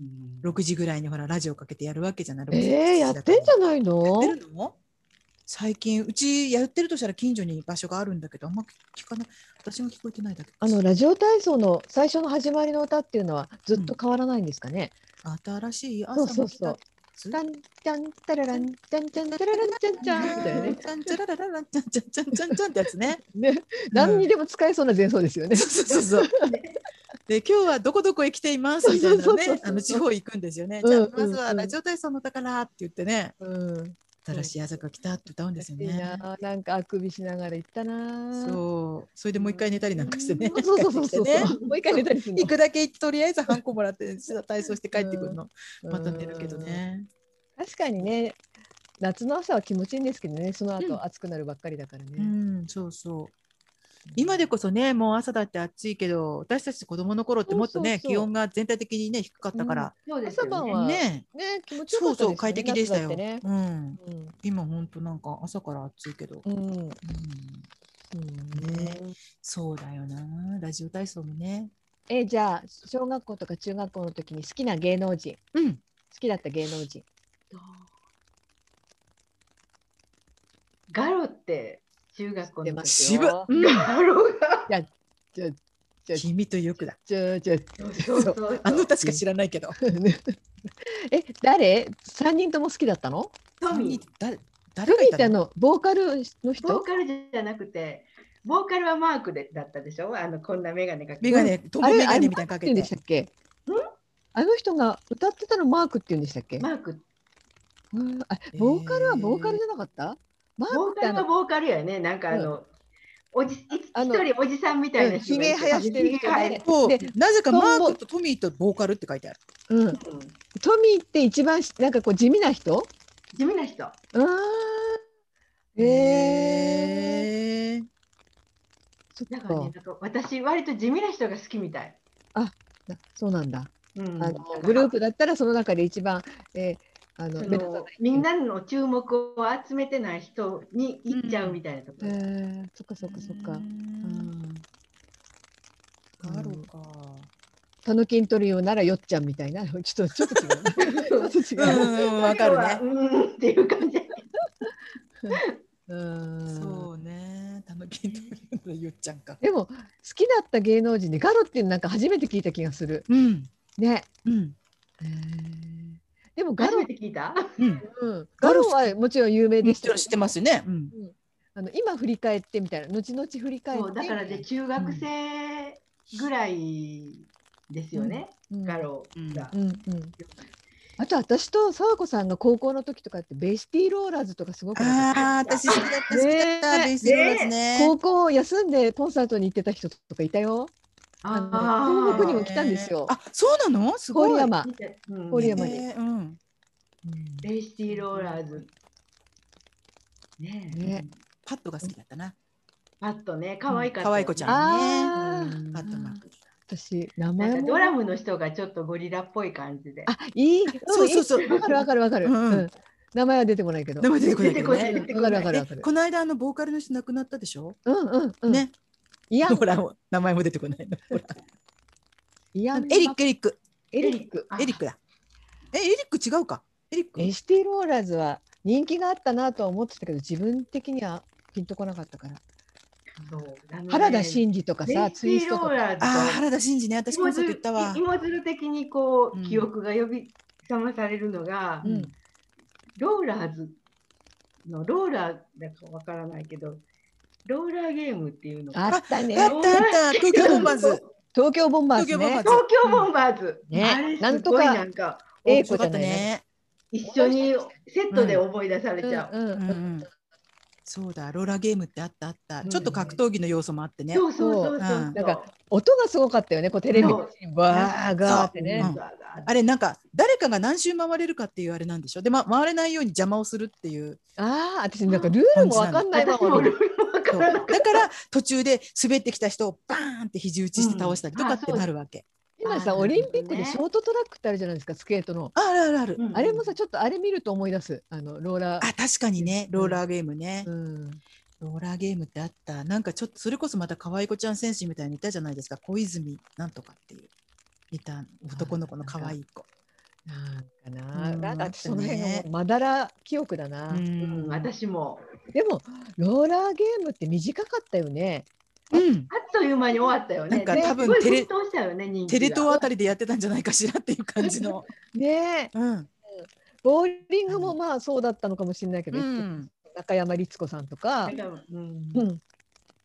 [SPEAKER 3] うん。
[SPEAKER 1] 6時ぐらいにほらラジオかけてやるわけじゃない？6
[SPEAKER 2] え
[SPEAKER 1] 時
[SPEAKER 2] ー、やってんじゃない
[SPEAKER 1] や
[SPEAKER 2] の
[SPEAKER 1] ってるの？最近うちやってるとしたら近所に場所があるんだけどあんま聞かない私が聞こえてないだけ
[SPEAKER 2] あのラジオ体操の最初の始まりの歌っていうのはずっと変わらないんですかね？
[SPEAKER 1] 新しい
[SPEAKER 2] そう
[SPEAKER 1] 朝も来た
[SPEAKER 2] そうそう。タンチャンタラランチャンチャンタラランチャンチャンみたいなね。
[SPEAKER 1] チャンチャラララランチャンチャンチャンチャンチャンってやつね。
[SPEAKER 2] ね、何にでも使えそうな前奏ですよね。
[SPEAKER 1] そうそうそうそう。で今日はどこどこへ来ていますみたいな
[SPEAKER 2] そうそうそうそう
[SPEAKER 1] ねあの地方行くんですよね。
[SPEAKER 2] うん
[SPEAKER 1] じゃあまず
[SPEAKER 2] うんうん
[SPEAKER 1] はラジオ体操の宝って言ってね
[SPEAKER 2] うん。
[SPEAKER 1] 新しい朝が来たって歌うんですよね。
[SPEAKER 2] ななんかあくびしながら行ったな。
[SPEAKER 1] そうそれでもう一回寝たりなんかしてね。
[SPEAKER 2] そうそうそうそう。もう一回寝たりするの
[SPEAKER 1] 行くだけとりあえずハンコもらって 体操して帰ってくるの。また寝るけど。
[SPEAKER 2] うん
[SPEAKER 1] ね。
[SPEAKER 2] 確かにね、夏の朝は気持ちいいんですけどね、その
[SPEAKER 1] うん
[SPEAKER 2] 後暑くなるばっかりだから
[SPEAKER 1] う
[SPEAKER 2] ね。
[SPEAKER 1] んそうそう。今でこそねもう朝だって暑いけど私たち子供の頃ってもっとね
[SPEAKER 2] そうそうそう
[SPEAKER 1] 気温が全体的にね低かったから、
[SPEAKER 3] そうですよね。
[SPEAKER 2] 朝晩は
[SPEAKER 1] ね
[SPEAKER 2] ね、気持ちよかった。
[SPEAKER 1] そうそう快適でしたよ。
[SPEAKER 2] 夏だってね
[SPEAKER 1] うん、今ほんとなんか朝から暑いけど、
[SPEAKER 2] うん。うん。
[SPEAKER 1] うん
[SPEAKER 2] うん
[SPEAKER 1] ねそうだよなラジオ体操もね。
[SPEAKER 2] え、じゃあ、小学校とか中学校の時に好きな芸能人、
[SPEAKER 1] うん
[SPEAKER 2] 好きだった芸能人。
[SPEAKER 3] ガロって中学校の時
[SPEAKER 1] 渋っ
[SPEAKER 3] ガロが。
[SPEAKER 2] じゃあ、じゃあ、じゃあ、
[SPEAKER 1] 君とよくだ。
[SPEAKER 2] じゃあ、じゃあ、
[SPEAKER 1] の歌しか知らないけど。
[SPEAKER 2] え、誰？三人とも好きだったの？
[SPEAKER 3] トミー。
[SPEAKER 1] 誰
[SPEAKER 2] ト
[SPEAKER 1] 誰がいたの？
[SPEAKER 2] ミーってあの、ボーカルの
[SPEAKER 3] ボー
[SPEAKER 2] 人
[SPEAKER 3] カルじゃなくて、ボーカルはマークでだったでしょ？あのこんなメガネかけて。
[SPEAKER 1] メガネ、トム
[SPEAKER 2] あれ
[SPEAKER 1] メガネみたいなのか
[SPEAKER 2] あれマークってで
[SPEAKER 1] け。
[SPEAKER 2] してたっけあの人が歌ってたのマークって言うんでしたっけ、
[SPEAKER 3] マーク。
[SPEAKER 2] うんあボーカルはボーカルじゃなかった、マー
[SPEAKER 3] ボーカルはボーカルやね。なんかあの、おじ
[SPEAKER 2] あの
[SPEAKER 3] 一人おじさんみたいな
[SPEAKER 2] ひげ生やしてるで
[SPEAKER 1] なぜかマークとトミーとボーカルって書いてある。
[SPEAKER 2] うん、
[SPEAKER 3] うん
[SPEAKER 2] トミーって一番しなんかこう地味な人？
[SPEAKER 3] 地味な人。
[SPEAKER 2] あー。えー、
[SPEAKER 3] だからね、なんか私割と地味な人が好きみたい。
[SPEAKER 2] なそうなんだ、
[SPEAKER 3] うん。
[SPEAKER 2] あのグループだったらその中で一番、えーあの
[SPEAKER 3] みんなの注目を集めてない人に行っちゃうみたいなとこ
[SPEAKER 2] え
[SPEAKER 3] ろ。
[SPEAKER 2] ー、そっかそっかそっか。
[SPEAKER 1] う
[SPEAKER 2] うん。ん
[SPEAKER 1] ガロか。
[SPEAKER 2] タヌキントリオならよっちゃんみたいな。ちょっとちょっと違うなちょっと違う、
[SPEAKER 1] うん。わかるね。
[SPEAKER 3] うーん。っていう感じ。
[SPEAKER 2] うん。
[SPEAKER 1] そうね。たぬきんとのゆっちゃんか。
[SPEAKER 2] でも好きだった芸能人でガロっていうのなんか初めて聞いた気がする。
[SPEAKER 1] うん。
[SPEAKER 2] ね、
[SPEAKER 1] うん。
[SPEAKER 2] えーでもガロ
[SPEAKER 3] 初め、て聞いた？
[SPEAKER 1] うん。
[SPEAKER 2] うん、ガロはもちろん有名でしたけど
[SPEAKER 1] もちろん知ってますよね。うん。
[SPEAKER 2] あの今振り返ってみたいな後々振り返って
[SPEAKER 3] そうだからで中学生ぐらいですよね、
[SPEAKER 2] うん
[SPEAKER 3] ガロが。
[SPEAKER 2] うんうんあと私と沢子さんが高校の時とかってベイシティローラーズとかすごく
[SPEAKER 1] ああ、私好きだった、好きだった、
[SPEAKER 2] ね
[SPEAKER 1] ベースローラーズね。
[SPEAKER 2] 高校休んでコンサートに行ってた人とかいたよ。あの東北にも来たんですよ
[SPEAKER 1] あ、そうなの？すごい。
[SPEAKER 2] 郡山。郡山に
[SPEAKER 1] うん。
[SPEAKER 3] ベイシティローラーズ。ねえ
[SPEAKER 2] ね
[SPEAKER 1] パッドが好きだったな。
[SPEAKER 3] パットね、可愛かった、
[SPEAKER 1] 可愛い子ちゃん
[SPEAKER 2] あー
[SPEAKER 3] うん
[SPEAKER 1] パッドマーク。
[SPEAKER 2] 私名
[SPEAKER 3] なん
[SPEAKER 2] 前
[SPEAKER 3] ドラムの人がちょっとゴリラっぽい感じで。
[SPEAKER 2] あいい。
[SPEAKER 1] そうそうそう
[SPEAKER 2] わかるわかるわかる。名前は出てこないけど。
[SPEAKER 1] 名前出てこないけど
[SPEAKER 3] 出て
[SPEAKER 1] ね。
[SPEAKER 3] こない
[SPEAKER 2] わかるわかるわか
[SPEAKER 1] え
[SPEAKER 2] る。
[SPEAKER 1] この間あのボーカルの人亡くなったでしょ？
[SPEAKER 2] うんうんうん。
[SPEAKER 1] ね。
[SPEAKER 2] イヤン
[SPEAKER 1] ほら名前も出てこないの。ほら
[SPEAKER 2] イヤン
[SPEAKER 1] エリックエリック
[SPEAKER 2] エリック。
[SPEAKER 3] あ
[SPEAKER 1] エリックだ。えエリック違うか？エリック？
[SPEAKER 2] ベイシティローラーズは人気があったなとは思ってたけど自分的にはピンとこなかったから。
[SPEAKER 3] ね
[SPEAKER 2] 原田真二とかさツイストとか。
[SPEAKER 1] ああ原田真二ね私もそう言ったわ。
[SPEAKER 3] 芋づる的にこう、
[SPEAKER 1] うん
[SPEAKER 3] 記憶が呼び覚まされるのが、
[SPEAKER 2] うん
[SPEAKER 3] ローラーズのローラーだかわからないけどローラーゲームっていうのが
[SPEAKER 2] あったね。
[SPEAKER 1] あったあった 東京ボンバーズ。
[SPEAKER 2] 東京ボンバーズね
[SPEAKER 1] 東京ボンバーズ。
[SPEAKER 2] なんとか
[SPEAKER 3] ごいなんか
[SPEAKER 2] 英子
[SPEAKER 1] よかった
[SPEAKER 2] じゃないね。
[SPEAKER 1] ね。
[SPEAKER 3] 一緒にセットで覚え出されちゃう、
[SPEAKER 2] うんうん
[SPEAKER 1] うんうん。そうだローラーゲームってあったあった。
[SPEAKER 2] うん
[SPEAKER 1] ちょっと格闘技の要素もあってね。
[SPEAKER 3] そうそうそうそうそう、
[SPEAKER 1] うん
[SPEAKER 2] なんか音がすごかったよね。こうテレビバーガーってね。
[SPEAKER 1] あれなんか誰かが何周回れるかっていうあれなんでしょで、ま、回れないように邪魔をするっていう
[SPEAKER 2] ああ、私なんかルールもわかんないまま
[SPEAKER 1] だから途中で滑ってきた人をバーンって肘打ちして倒したりとかってなるわけ、
[SPEAKER 2] 今さ、
[SPEAKER 3] あ
[SPEAKER 2] オリンピックで
[SPEAKER 3] ね
[SPEAKER 2] ショートトラックってあるじゃないですか、スケートの。
[SPEAKER 1] あるあるある、
[SPEAKER 2] あれもさ、ちょっとあれ見ると思い出す。あのローラー。
[SPEAKER 1] あ確かにね。ローラーゲームね、
[SPEAKER 2] うん。
[SPEAKER 1] ローラーゲームってあった。なんかちょっとそれこそまた可愛い子ちゃん選手みたいにいたじゃないですか。小泉なんとかっていう。いた男の子の可愛い子。
[SPEAKER 2] なんかな、
[SPEAKER 1] うん。
[SPEAKER 2] なんか私その辺
[SPEAKER 1] ね
[SPEAKER 2] がもうまだら記憶だな。
[SPEAKER 3] うん、私も
[SPEAKER 2] でもローラーゲームって短かったよね。
[SPEAKER 1] うん
[SPEAKER 3] あっという間に終わったよね。
[SPEAKER 1] なんか
[SPEAKER 3] で
[SPEAKER 1] 多分テレ
[SPEAKER 3] ね、
[SPEAKER 1] テレ
[SPEAKER 3] が
[SPEAKER 1] 東あたりでやってたんじゃないかしらっていう感じの。
[SPEAKER 2] ねえ、
[SPEAKER 1] うん。
[SPEAKER 2] ボーリングもまあそうだったのかもしれないけど、
[SPEAKER 1] うん。
[SPEAKER 2] 中山律子さんとか
[SPEAKER 3] うん
[SPEAKER 2] うん、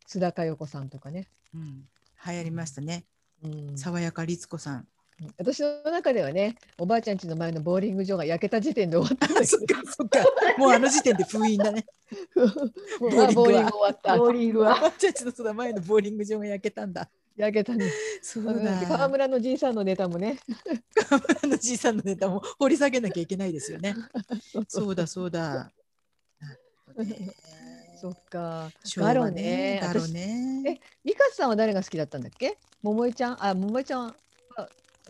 [SPEAKER 2] 須田佳代子さんとかね。
[SPEAKER 1] うん。流行りましたね。
[SPEAKER 2] うん
[SPEAKER 1] 爽やか律子さん。
[SPEAKER 2] 私の中ではね、おばあちゃん家の前のボーリング場が焼けた時点で終わったんだ
[SPEAKER 1] そっ
[SPEAKER 2] け
[SPEAKER 1] かそっか。もうあの時点で封印だね。
[SPEAKER 2] ボーリング終わった。
[SPEAKER 3] ボーリングは。
[SPEAKER 1] 私たちのその前のボーリング場が焼けたんだ。
[SPEAKER 2] 焼けたね。
[SPEAKER 1] そう
[SPEAKER 2] うん
[SPEAKER 1] だ。
[SPEAKER 2] で川村のじいさんのネタもね。
[SPEAKER 1] 川村のじいさんのネタも掘り下げなきゃいけないですよね。そうだそうだ。
[SPEAKER 2] そっか。
[SPEAKER 1] 昭和
[SPEAKER 2] ガロね
[SPEAKER 1] ガロね。
[SPEAKER 2] ミカさんは誰が好きだったんだっけ？桃井ちゃん、あ、桃井ちゃん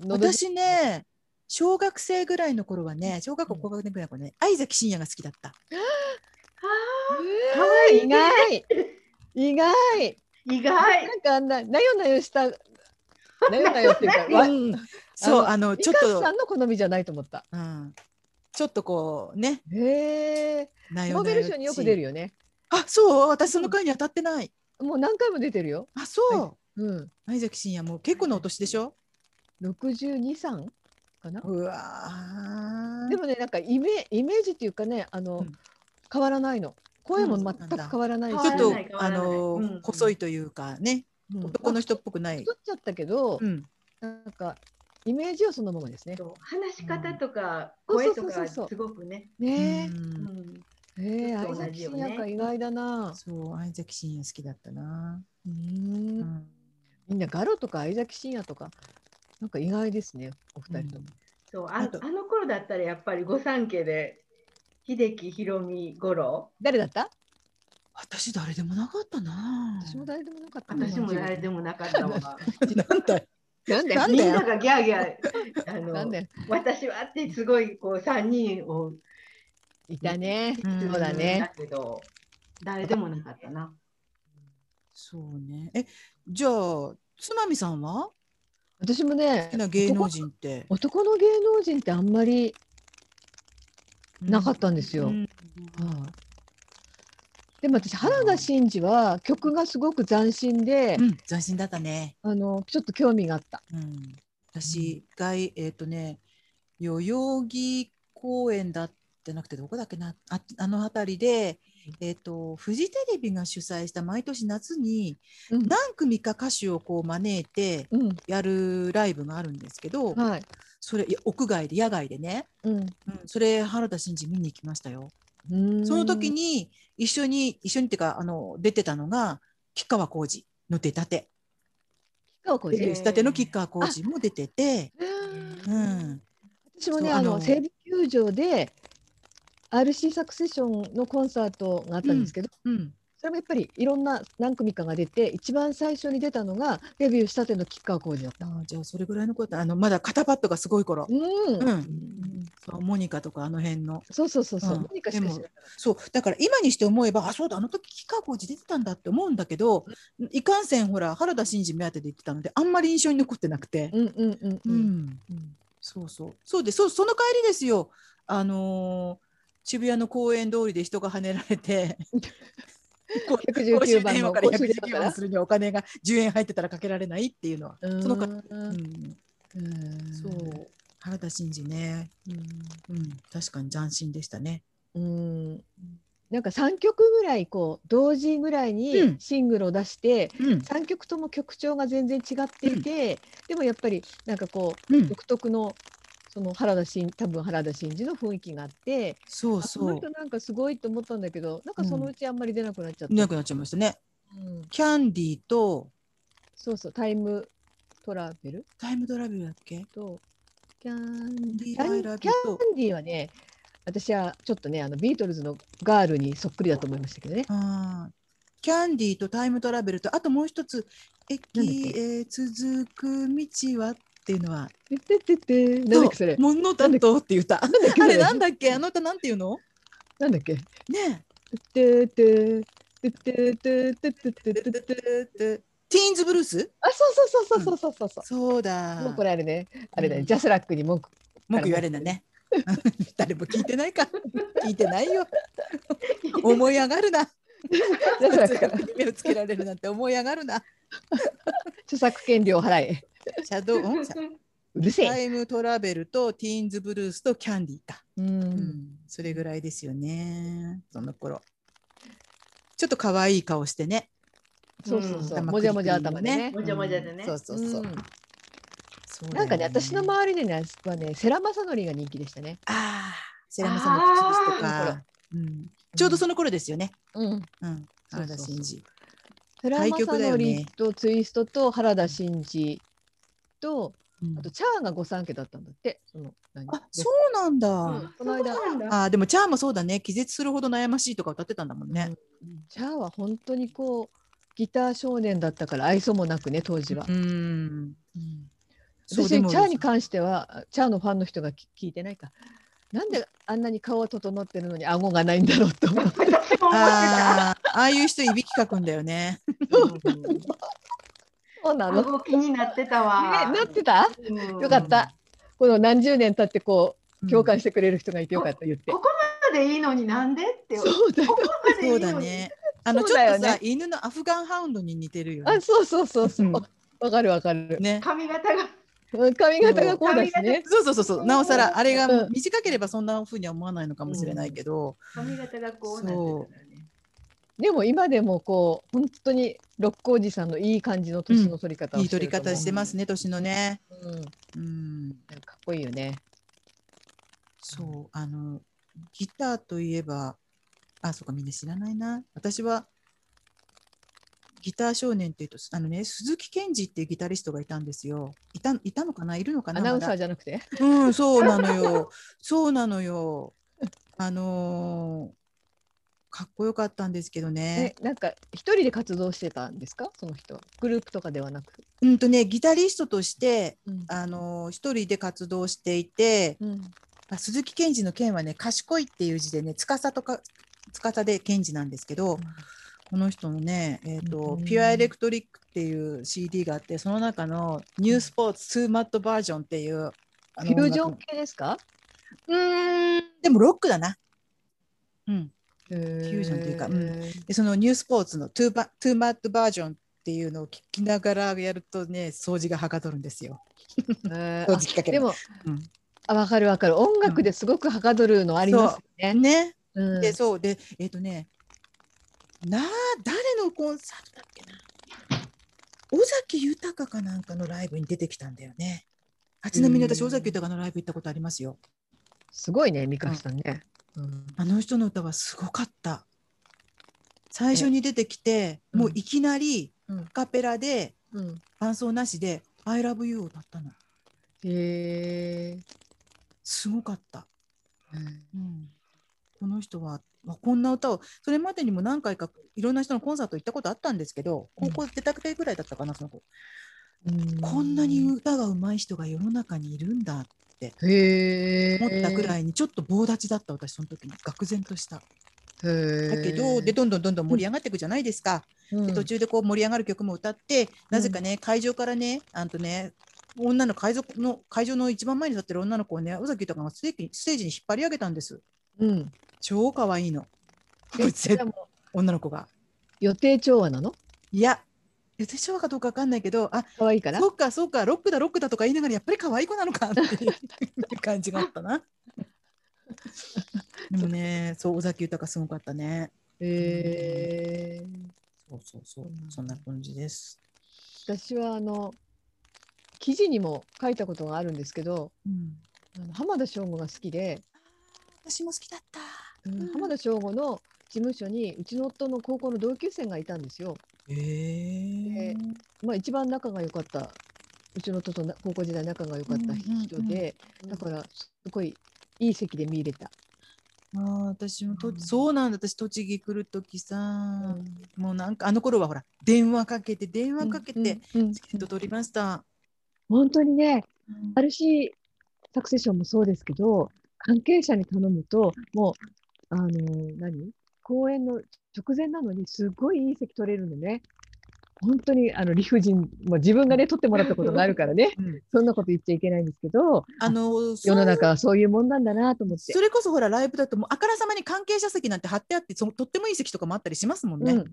[SPEAKER 1] 私ね、小学生ぐらいの頃はね、小学校高学年ぐらいの頃ね、相崎真也が好きだった。
[SPEAKER 3] かわいい
[SPEAKER 2] 意外。意外。
[SPEAKER 3] 意外。
[SPEAKER 2] なんかあんな、なよなよした。なよなよっていうか、わ
[SPEAKER 1] うんそう、
[SPEAKER 2] あ
[SPEAKER 1] あの、ちょっと
[SPEAKER 2] さ、んの好みじゃないと思った。
[SPEAKER 1] うん、ちょっとこうね、
[SPEAKER 2] へえ。ノーベル賞によく出る
[SPEAKER 1] よ。
[SPEAKER 2] よね。
[SPEAKER 1] あ、そう、私その回に当たってない。
[SPEAKER 2] もう何回も出てるよ。
[SPEAKER 1] あ、そう。
[SPEAKER 2] うん。
[SPEAKER 1] 相崎真也もう結構なお年でしょ？
[SPEAKER 2] 六十二三かな。
[SPEAKER 1] うわー。
[SPEAKER 2] でもね、なんかイメイメージっていうかね、あの、
[SPEAKER 1] うん。
[SPEAKER 2] 変わらないの。声も
[SPEAKER 1] うん。
[SPEAKER 2] 全く変わらないし、
[SPEAKER 1] ちょっとあの、
[SPEAKER 3] うん。
[SPEAKER 1] 細いというかね、
[SPEAKER 2] うん。
[SPEAKER 1] 男の人っぽくない。
[SPEAKER 2] 太っちゃったけど、
[SPEAKER 1] うん、
[SPEAKER 2] なんかイメージはそのままですね。
[SPEAKER 3] 話し方とか
[SPEAKER 2] うん。
[SPEAKER 3] 声と
[SPEAKER 2] そうそうそうそう。
[SPEAKER 3] かすごくね。
[SPEAKER 2] ね。
[SPEAKER 1] うん。
[SPEAKER 2] え、ええ、相崎
[SPEAKER 3] 同じよね。
[SPEAKER 2] 真也か意外だな。
[SPEAKER 1] そう、相崎真也好きだったな。
[SPEAKER 2] う
[SPEAKER 1] うん。ん。
[SPEAKER 2] みんなガロとか相崎真也とか、なんか意外ですね、お二人とも。
[SPEAKER 3] そうあ
[SPEAKER 1] あと
[SPEAKER 3] あの頃だったらやっぱり御三家で秀樹ひろみ五郎
[SPEAKER 2] 誰だった？
[SPEAKER 1] 私誰でもなかったな。
[SPEAKER 2] 私も誰でもなかったな。
[SPEAKER 3] 私も誰でもなかったわ。
[SPEAKER 1] なんだよ。
[SPEAKER 2] なんで？
[SPEAKER 3] みんながギャーギャーあの
[SPEAKER 2] なんで？
[SPEAKER 3] 私はってすごいこう三人を
[SPEAKER 2] いたね。
[SPEAKER 1] うん
[SPEAKER 2] そうだね
[SPEAKER 3] だ。けど誰でもなかったな。
[SPEAKER 1] そうね。え、じゃあ、つまみさんは？
[SPEAKER 2] 私もね
[SPEAKER 1] 好き、な芸能人って。
[SPEAKER 2] 男の芸能人ってあんまりなかったんですよ。
[SPEAKER 1] うん
[SPEAKER 2] はいでも私原田真二は曲がすごく斬新で、
[SPEAKER 1] うん、斬新だったね。
[SPEAKER 2] あのちょっと興味があった。
[SPEAKER 1] うん、私、外、えっ、とね、代々木公園だってなくて、どこだっけな、ああの辺りで、えっ、と、フジテレビが主催した毎年夏に
[SPEAKER 2] うん。
[SPEAKER 1] 何組か歌手をこう招いて
[SPEAKER 2] うん、
[SPEAKER 1] やるライブがあるんですけど、
[SPEAKER 2] はい。
[SPEAKER 1] それ、屋外で、野外でね、
[SPEAKER 2] うん。
[SPEAKER 1] うん、それ、原田真二見に行きましたよ。
[SPEAKER 2] うーん、
[SPEAKER 1] その時に一緒に、一緒にっていうか、あの、出てたのが、吉川晃司の出たて。
[SPEAKER 2] 川浩司。
[SPEAKER 1] デビューしたての吉川晃司も出てて、
[SPEAKER 2] う
[SPEAKER 1] うん。ん。
[SPEAKER 2] 私もね
[SPEAKER 1] あの
[SPEAKER 2] 西武球場で RC サクセションのコンサートがあったんですけど、
[SPEAKER 1] うん。
[SPEAKER 2] それもやっぱりいろんな何組かが出て一番最初に出たのがデビューしたての吉川晃司だった。
[SPEAKER 1] あーじゃあそれぐらいのことあのまだ肩パッドがすごい頃、
[SPEAKER 2] うん、
[SPEAKER 1] うん。そうモニカとかあの辺の。
[SPEAKER 2] そうそうそうそう、
[SPEAKER 1] うん。
[SPEAKER 2] 何かしか知らない。
[SPEAKER 1] そうだから今にして思えばあそうだあの時吉川晃司出てたんだって思うんだけどいかんせんほら原田真二目当てで言ってたのであんまり印象に残ってなくて、
[SPEAKER 2] うんうんうん
[SPEAKER 1] う
[SPEAKER 2] うんん。
[SPEAKER 1] そうそう。そうでそうその帰りですよ。あのー渋谷の公園通りで人がはねられて こう公
[SPEAKER 2] 119
[SPEAKER 1] 衆
[SPEAKER 2] 番の
[SPEAKER 1] から
[SPEAKER 2] 公衆電話
[SPEAKER 1] 119
[SPEAKER 2] から
[SPEAKER 1] 番するにはお金が10円入ってたらかけられないっていうのは、
[SPEAKER 2] うん。
[SPEAKER 1] そのか、
[SPEAKER 2] う
[SPEAKER 1] うん。ん、
[SPEAKER 2] うん。
[SPEAKER 1] そう。原田真二ね、うん、確かに斬新でしたね。
[SPEAKER 2] うん。なんか3曲ぐらいこう同時ぐらいうに
[SPEAKER 1] ん。
[SPEAKER 2] シングルを出して、
[SPEAKER 1] うん。
[SPEAKER 2] 3曲とも曲調が全然違っていて、でもやっぱりなんかこう
[SPEAKER 1] うん、
[SPEAKER 2] 独特のその原田真多分原田真二の雰囲気があって
[SPEAKER 1] そう
[SPEAKER 2] あそ
[SPEAKER 1] う。
[SPEAKER 2] 人なんかすごいと思ったんだけどなんかそのうちあんまり出なくなっちゃった、
[SPEAKER 1] いなくなっちゃいましたね。
[SPEAKER 2] うん。
[SPEAKER 1] キャンディーと
[SPEAKER 2] そうそうタイムトラベル？
[SPEAKER 1] タイムトラベルだっけ？
[SPEAKER 2] とキャンディ
[SPEAKER 1] ー
[SPEAKER 2] キャ
[SPEAKER 1] I
[SPEAKER 2] ン
[SPEAKER 1] love
[SPEAKER 2] キャンディーはね私はちょっとねあのビートルズのガールにそっくりだと思いましたけどね。
[SPEAKER 1] キャンディーとタイムトラベルとあともう一つ「駅へ続く道は」っていうのは。
[SPEAKER 2] ててて。てなんだっけそれ。
[SPEAKER 1] ノタトっていう歌あ
[SPEAKER 2] なんだっけそれ。
[SPEAKER 1] れなんだっけ？あの歌なんていうの？
[SPEAKER 2] なんだっけ？
[SPEAKER 1] ね
[SPEAKER 2] ててて。てててててててて
[SPEAKER 1] えティーンズブルース
[SPEAKER 2] あそうそうそうそうそうそうそう。
[SPEAKER 1] そうだ。
[SPEAKER 2] もうこれあれね。あれだね、
[SPEAKER 1] うん。
[SPEAKER 2] ジャスラックに文句。
[SPEAKER 1] 文句言われるんだね。誰も聞いてないか。聞いてないよ。思い上がるな。
[SPEAKER 2] だから。
[SPEAKER 1] 目をつけられるなんて思い上がるな。
[SPEAKER 2] 著作権料払え。
[SPEAKER 1] シャドウ、
[SPEAKER 2] うるせえ。
[SPEAKER 1] タイムトラベルとティーンズブルースとキャンディーか。
[SPEAKER 2] う。
[SPEAKER 1] うんん、それぐらいですよね。その頃。ちょっと可愛い顔してね。
[SPEAKER 2] そうそうそうう。
[SPEAKER 1] ん
[SPEAKER 2] もじゃもじゃ頭でね。
[SPEAKER 3] もじゃもじゃでね
[SPEAKER 1] そうそうそう。
[SPEAKER 2] なんかね、私の周りでね、はね、世良正則が人気でしたね。
[SPEAKER 1] ああ、セラマさんの口ですと
[SPEAKER 2] あ
[SPEAKER 1] か、うん。ちょうどその頃ですよね。
[SPEAKER 2] うん。
[SPEAKER 1] うん。田真二。
[SPEAKER 2] 世良
[SPEAKER 1] 対局だよ
[SPEAKER 2] 正
[SPEAKER 1] ね
[SPEAKER 2] 則とツイストと原田真二と、
[SPEAKER 1] うん
[SPEAKER 2] あとチャーが御三家だったんだって。その何？
[SPEAKER 1] あ、そうなんだ。
[SPEAKER 2] うんこの間
[SPEAKER 1] あーでもチャーもそうだね気絶するほど悩ましいとか歌ってたんだもんね。
[SPEAKER 2] チャーは本当にこうギター少年だったから愛想もなくね当時は。
[SPEAKER 1] うん。
[SPEAKER 2] 私チャーに関してはチャーのファンの人がき聞いてないか。なんであんなに顔は整ってるのに顎がないんだろうと思
[SPEAKER 3] ってた。
[SPEAKER 1] ああ、ああいう人いびきかくんだよね。
[SPEAKER 2] そうなの。
[SPEAKER 3] 顎気になってたわ。
[SPEAKER 2] ねなってた？
[SPEAKER 3] うん
[SPEAKER 2] よかった。この何十年経ってこう共感
[SPEAKER 1] し
[SPEAKER 2] してくれる人がいてよかった言って。
[SPEAKER 3] ここまでいいのになんでって。こ
[SPEAKER 2] そうだよ。
[SPEAKER 3] こまでいい
[SPEAKER 1] そう
[SPEAKER 3] のに
[SPEAKER 1] だ。ね。あのちょっとさ、犬のアフガンハウンドに似てるよね
[SPEAKER 2] あ。そうそうそうそう
[SPEAKER 1] うん。
[SPEAKER 2] わかるわかる。
[SPEAKER 1] ね。
[SPEAKER 3] 髪型が。
[SPEAKER 2] うん髪型がこうだしね。
[SPEAKER 1] そうそうそうそう。なおさらあれが
[SPEAKER 2] うん
[SPEAKER 1] 短ければそんな風には思わないのかもしれないけど、
[SPEAKER 3] 髪型がこうなってたね。
[SPEAKER 2] でも今でもこう本当に六甲寺さんのいい感じの年の取り方を
[SPEAKER 1] いい
[SPEAKER 2] してると思う
[SPEAKER 1] 取り方してますね年のね。
[SPEAKER 2] うん。
[SPEAKER 1] うん。
[SPEAKER 2] かっこいいよね。
[SPEAKER 1] そうあのギターといえばあそうかみんな知らないな私はギター少年っていうとあのね鈴木健二っていうギタリストがいたんですよ。いたいたのかな？いるのかな？
[SPEAKER 2] アナウンサーじゃなくて？
[SPEAKER 1] うんそうなのよ。そうなのよ。あのーかっこよかったんですけどね。
[SPEAKER 2] えなんか一人で活動してたんですか？その人は。グループとかではなく。
[SPEAKER 1] うんとねギタリストとして
[SPEAKER 2] うん。
[SPEAKER 1] あのー一人で活動していて
[SPEAKER 2] うん。
[SPEAKER 1] あ鈴木健二の健はね賢いっていう字でね司とか司で健二なんですけど、この人のね、えーと
[SPEAKER 2] うん
[SPEAKER 1] ピュアエレクトリックっていう CD があってその中のニュースポーツツーマットバージョンっていう
[SPEAKER 2] フュージョン系ですか？
[SPEAKER 1] うーん。でもロックだな。うん、
[SPEAKER 2] フュ
[SPEAKER 1] ージョンというかうん。でそのニュースポーツのトゥーバトゥーマットバージョンっていうのを聞きながらやるとね掃除がはかどるんですよ。
[SPEAKER 2] え
[SPEAKER 1] 掃除機かけ
[SPEAKER 2] でも、
[SPEAKER 1] うん。
[SPEAKER 2] あわかるわかる。音楽ですごくはかどるのありますよね。
[SPEAKER 1] ね。
[SPEAKER 2] うん。
[SPEAKER 1] でそう。でえっ、とねなあ誰のコンサートだっけな尾崎豊かなんかのライブに出てきたんだよね。あちなみに私
[SPEAKER 2] うん
[SPEAKER 1] 尾崎豊のライブ行ったことありますよ。
[SPEAKER 2] すごいねミカさんね。うん
[SPEAKER 1] あの人の歌はすごかった。最初に出てきて、
[SPEAKER 2] うん
[SPEAKER 1] もういきなりカペラで
[SPEAKER 2] うん
[SPEAKER 1] 伴奏なしで「I love you」を歌ったの。
[SPEAKER 2] へえ。
[SPEAKER 1] すごかった。うん、この人はまあこんな歌をそれまでにも何回かいろんな人のコンサート行ったことあったんですけど高校出たくてぐらいだったかなその子、
[SPEAKER 2] うん。
[SPEAKER 1] こんなに歌が上手い人が世の中にいるんだって。思ったぐら
[SPEAKER 2] い。
[SPEAKER 1] いにちょっと棒立ちだった私その時に。愕然とした。だけどでどんどんどんどん盛り上がっていくじゃないですか、
[SPEAKER 2] うん。
[SPEAKER 1] で途中でこう盛り上がる曲も歌ってなぜかね会場からねあんとね女の会場の会場の一番前に立ってる女の子をね尾崎豊がステージに引っ張り上げたんです
[SPEAKER 2] うん。
[SPEAKER 1] 超可愛いの
[SPEAKER 2] え
[SPEAKER 1] 絶
[SPEAKER 2] じゃあもう
[SPEAKER 1] 女の子が
[SPEAKER 2] 予定調和なの？
[SPEAKER 1] いや、予定調和かどうかわかんないけど、あ、
[SPEAKER 2] 可愛いから。
[SPEAKER 1] そうか、そうか、ロックだ、ロックだとか言いながら、やっぱり可愛い子なのかっていう感じがあったな。でもね、そう、尾崎豊すごかったね。
[SPEAKER 2] へえ。
[SPEAKER 1] そうそうそう、そんな感じです。
[SPEAKER 2] 私はあの記事にも書いたことがあるんですけど、
[SPEAKER 1] うん、
[SPEAKER 2] あの浜田省吾が好きで、
[SPEAKER 1] 私も好きだった。うん。
[SPEAKER 2] 浜田省吾の事務所にうちの夫の高校の同級生がいたんですよ。
[SPEAKER 1] へえ
[SPEAKER 2] まあ一番仲が良かった。うちの夫とな高校時代仲が良かった人で、だからすごいいい席で見れた。
[SPEAKER 1] あー私もと、
[SPEAKER 2] うん。
[SPEAKER 1] そうなんだ、私、栃木来るときさ、
[SPEAKER 2] うん。
[SPEAKER 1] もうなんか、あの頃はほら、電話かけて、電話かけて、チケット取りました。
[SPEAKER 2] 本当にね、
[SPEAKER 1] うん。
[SPEAKER 2] RC サクセションもそうですけど、関係者に頼むと、もう、あの何？公演の直前なのに、すごいいい席取れるのね。本当にあの理不尽もう自分がね取ってもらったことがあるからね。
[SPEAKER 1] うん。
[SPEAKER 2] そんなこと言っちゃいけないんですけど
[SPEAKER 1] あの
[SPEAKER 2] 世の中はそういうもんなんだなと思って。
[SPEAKER 1] そ。れこそほらライブだともうあからさまに関係者席なんて貼ってあってそとってもいい席とかもあったりしますもんね。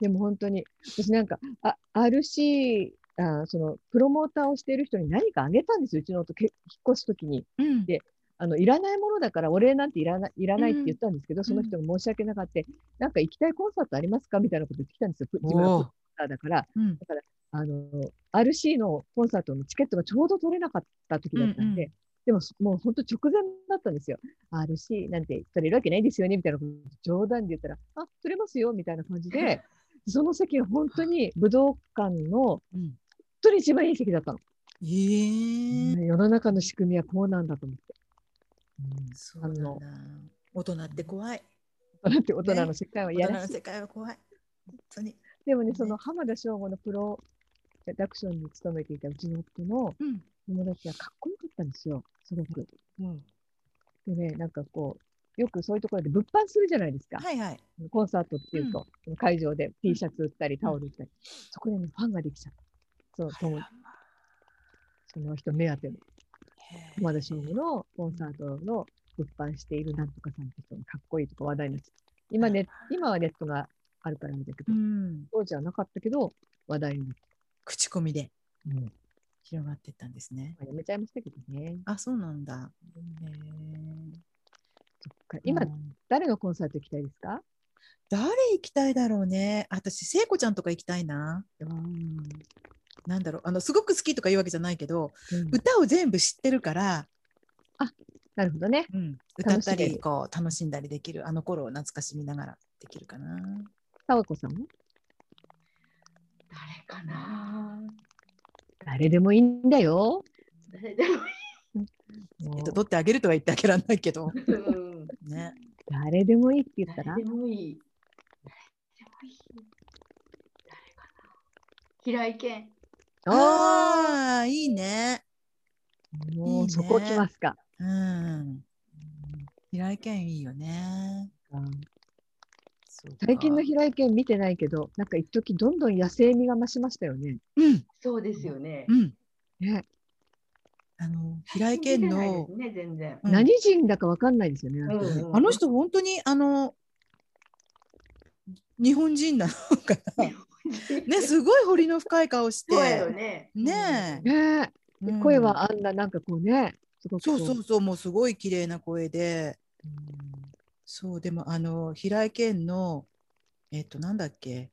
[SPEAKER 2] でも本当に私なんかあ RC あそのプロモーターをしている人に何かあげたんですようちの夫け引っ越す時に。
[SPEAKER 1] うん。
[SPEAKER 2] であのいらないものだからお礼なんていらないいらないって言ったんですけど、その人が申し訳なかった、なんか行きたいコンサートありますか？みたいなこと言ってきたんですよ。プ自分
[SPEAKER 1] おー。
[SPEAKER 2] がプロモーターだから。
[SPEAKER 1] うん。
[SPEAKER 2] だからあの RC のコンサートのチケットがちょうど取れなかった時だったんで、
[SPEAKER 1] うんう
[SPEAKER 2] でももう本当直前だったんですよ。RC なんて取れるわけないですよねみたいなこと冗談で言ったら、あ取れますよみたいな感じで、その席が本当に武道館の
[SPEAKER 1] うん。
[SPEAKER 2] 本当に一番いい席だったの。
[SPEAKER 1] えー。
[SPEAKER 2] 世の中の仕組みはこうなんだと思って。
[SPEAKER 1] そうなんだ大人って怖い。
[SPEAKER 2] 大人って大人の世界は
[SPEAKER 1] 大
[SPEAKER 2] やらしい。
[SPEAKER 1] 人の世界は怖い。本当に。
[SPEAKER 2] でもね、
[SPEAKER 1] ね
[SPEAKER 2] その浜田省吾のプロダクションに勤めていたうちの夫の
[SPEAKER 1] うん
[SPEAKER 2] 友達はかっこよかったんですよ、すごく。でね、なんかこう、よくそういうところで物販するじゃないですか。
[SPEAKER 1] はいはい。
[SPEAKER 2] コンサートっていうと、その会場で T シャツ売ったり、タオル売ったり、そこでね、ファンができちゃった。そう、友その人目当ての浜田省吾のコンサートの物販しているなんとかさんって人がかっこいいとか話題になって今ね、今はネットがあるからあれだけど、
[SPEAKER 1] うん。
[SPEAKER 2] 当時はなかったけど、話題になって、
[SPEAKER 1] 口コミで
[SPEAKER 2] うん
[SPEAKER 1] 広がってったんですね。
[SPEAKER 2] まあやめちゃいましたけどね。
[SPEAKER 1] あ、そうなんだ。へー
[SPEAKER 2] そっか今、
[SPEAKER 1] うん
[SPEAKER 2] 誰のコンサート行きたいですか？
[SPEAKER 1] 誰行きたいだろうね。私、聖子ちゃんとか行きたいな。
[SPEAKER 2] うん
[SPEAKER 1] なんだろう。あの、すごく好きとかいうわけじゃないけど、
[SPEAKER 2] うん
[SPEAKER 1] 歌を全部知ってるから、
[SPEAKER 2] なるほどね。
[SPEAKER 1] うん、歌ったりこう楽しんだりできるあの頃を懐かしみながらできるかな。
[SPEAKER 2] タワコさんも
[SPEAKER 3] 誰かな
[SPEAKER 2] 誰でもいいんだよ。
[SPEAKER 3] 誰でもい
[SPEAKER 2] もう
[SPEAKER 1] えっと、取ってあげるとは言ってあげられないけど。ね。
[SPEAKER 2] 誰でもいいって言ったら？
[SPEAKER 3] 誰でもいい。誰でもいい。誰かな平井堅。
[SPEAKER 1] ああ、いいね。
[SPEAKER 2] も
[SPEAKER 1] いいうね
[SPEAKER 2] そこ来ますか。
[SPEAKER 1] うん。平井堅いいよね。
[SPEAKER 2] 最近の平井堅見てないけど、なんか一時どんどん野生味が増しましたよね。
[SPEAKER 1] うん、
[SPEAKER 3] そうですよね
[SPEAKER 1] う。ん。
[SPEAKER 2] ね
[SPEAKER 1] あの、平井堅の
[SPEAKER 3] で、すね、全然。
[SPEAKER 1] うん
[SPEAKER 2] 何人だかわかんないですよね
[SPEAKER 3] うんうん
[SPEAKER 1] あの人本当にあの、日本人なのかな。ね、すごい彫りの深い顔して。
[SPEAKER 3] ね。
[SPEAKER 1] ね
[SPEAKER 2] ねで
[SPEAKER 1] うん
[SPEAKER 2] 声はあんななんかこうね、
[SPEAKER 1] そうそうそう、もうすごい綺麗な声で。
[SPEAKER 2] うん
[SPEAKER 1] そう、でもあの、平井堅の、えっ、と、なんだっけ？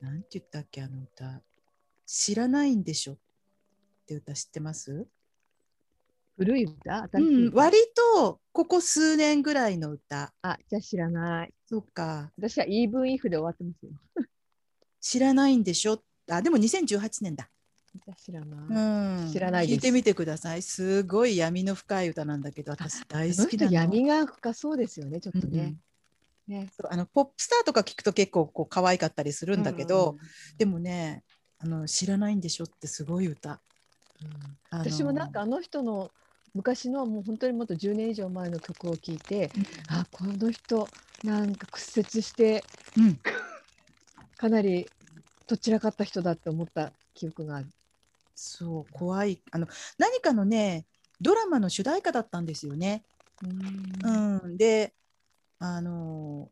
[SPEAKER 1] なんて言ったっけ、あの歌。知らないんでしょ？って歌知ってます？
[SPEAKER 2] 古い歌？
[SPEAKER 1] うん、
[SPEAKER 2] 歌、
[SPEAKER 1] 割とここ数年ぐらいの歌。
[SPEAKER 2] あ、じゃあ知らない。
[SPEAKER 1] そっか。
[SPEAKER 2] 私は even if で終わってますよ。
[SPEAKER 1] 知らないんでしょ？あ、でも2018年だ。
[SPEAKER 2] 知らない。
[SPEAKER 1] うん、
[SPEAKER 2] 知らないです
[SPEAKER 1] 聞いてみてください。すごい闇の深い歌なんだけど、私 大好きなの。
[SPEAKER 2] 闇が深そうですよね、ちょっと
[SPEAKER 1] うん
[SPEAKER 2] ね。ね
[SPEAKER 1] そうあのポップスターとか聞くと結構こう可愛かったりするんだけど、
[SPEAKER 3] うん
[SPEAKER 1] でもねあの知らないんでしょってすごい歌。あの
[SPEAKER 2] 私もなんかあの人の昔のもう本当にもっと10年以上前の曲を聴いて、あこの人なんか屈折して
[SPEAKER 1] うん、
[SPEAKER 2] かなりどちらかった人だって思った記憶がある。
[SPEAKER 1] そう怖い。あの何かのねドラマの主題歌だったんですよね。うん、であの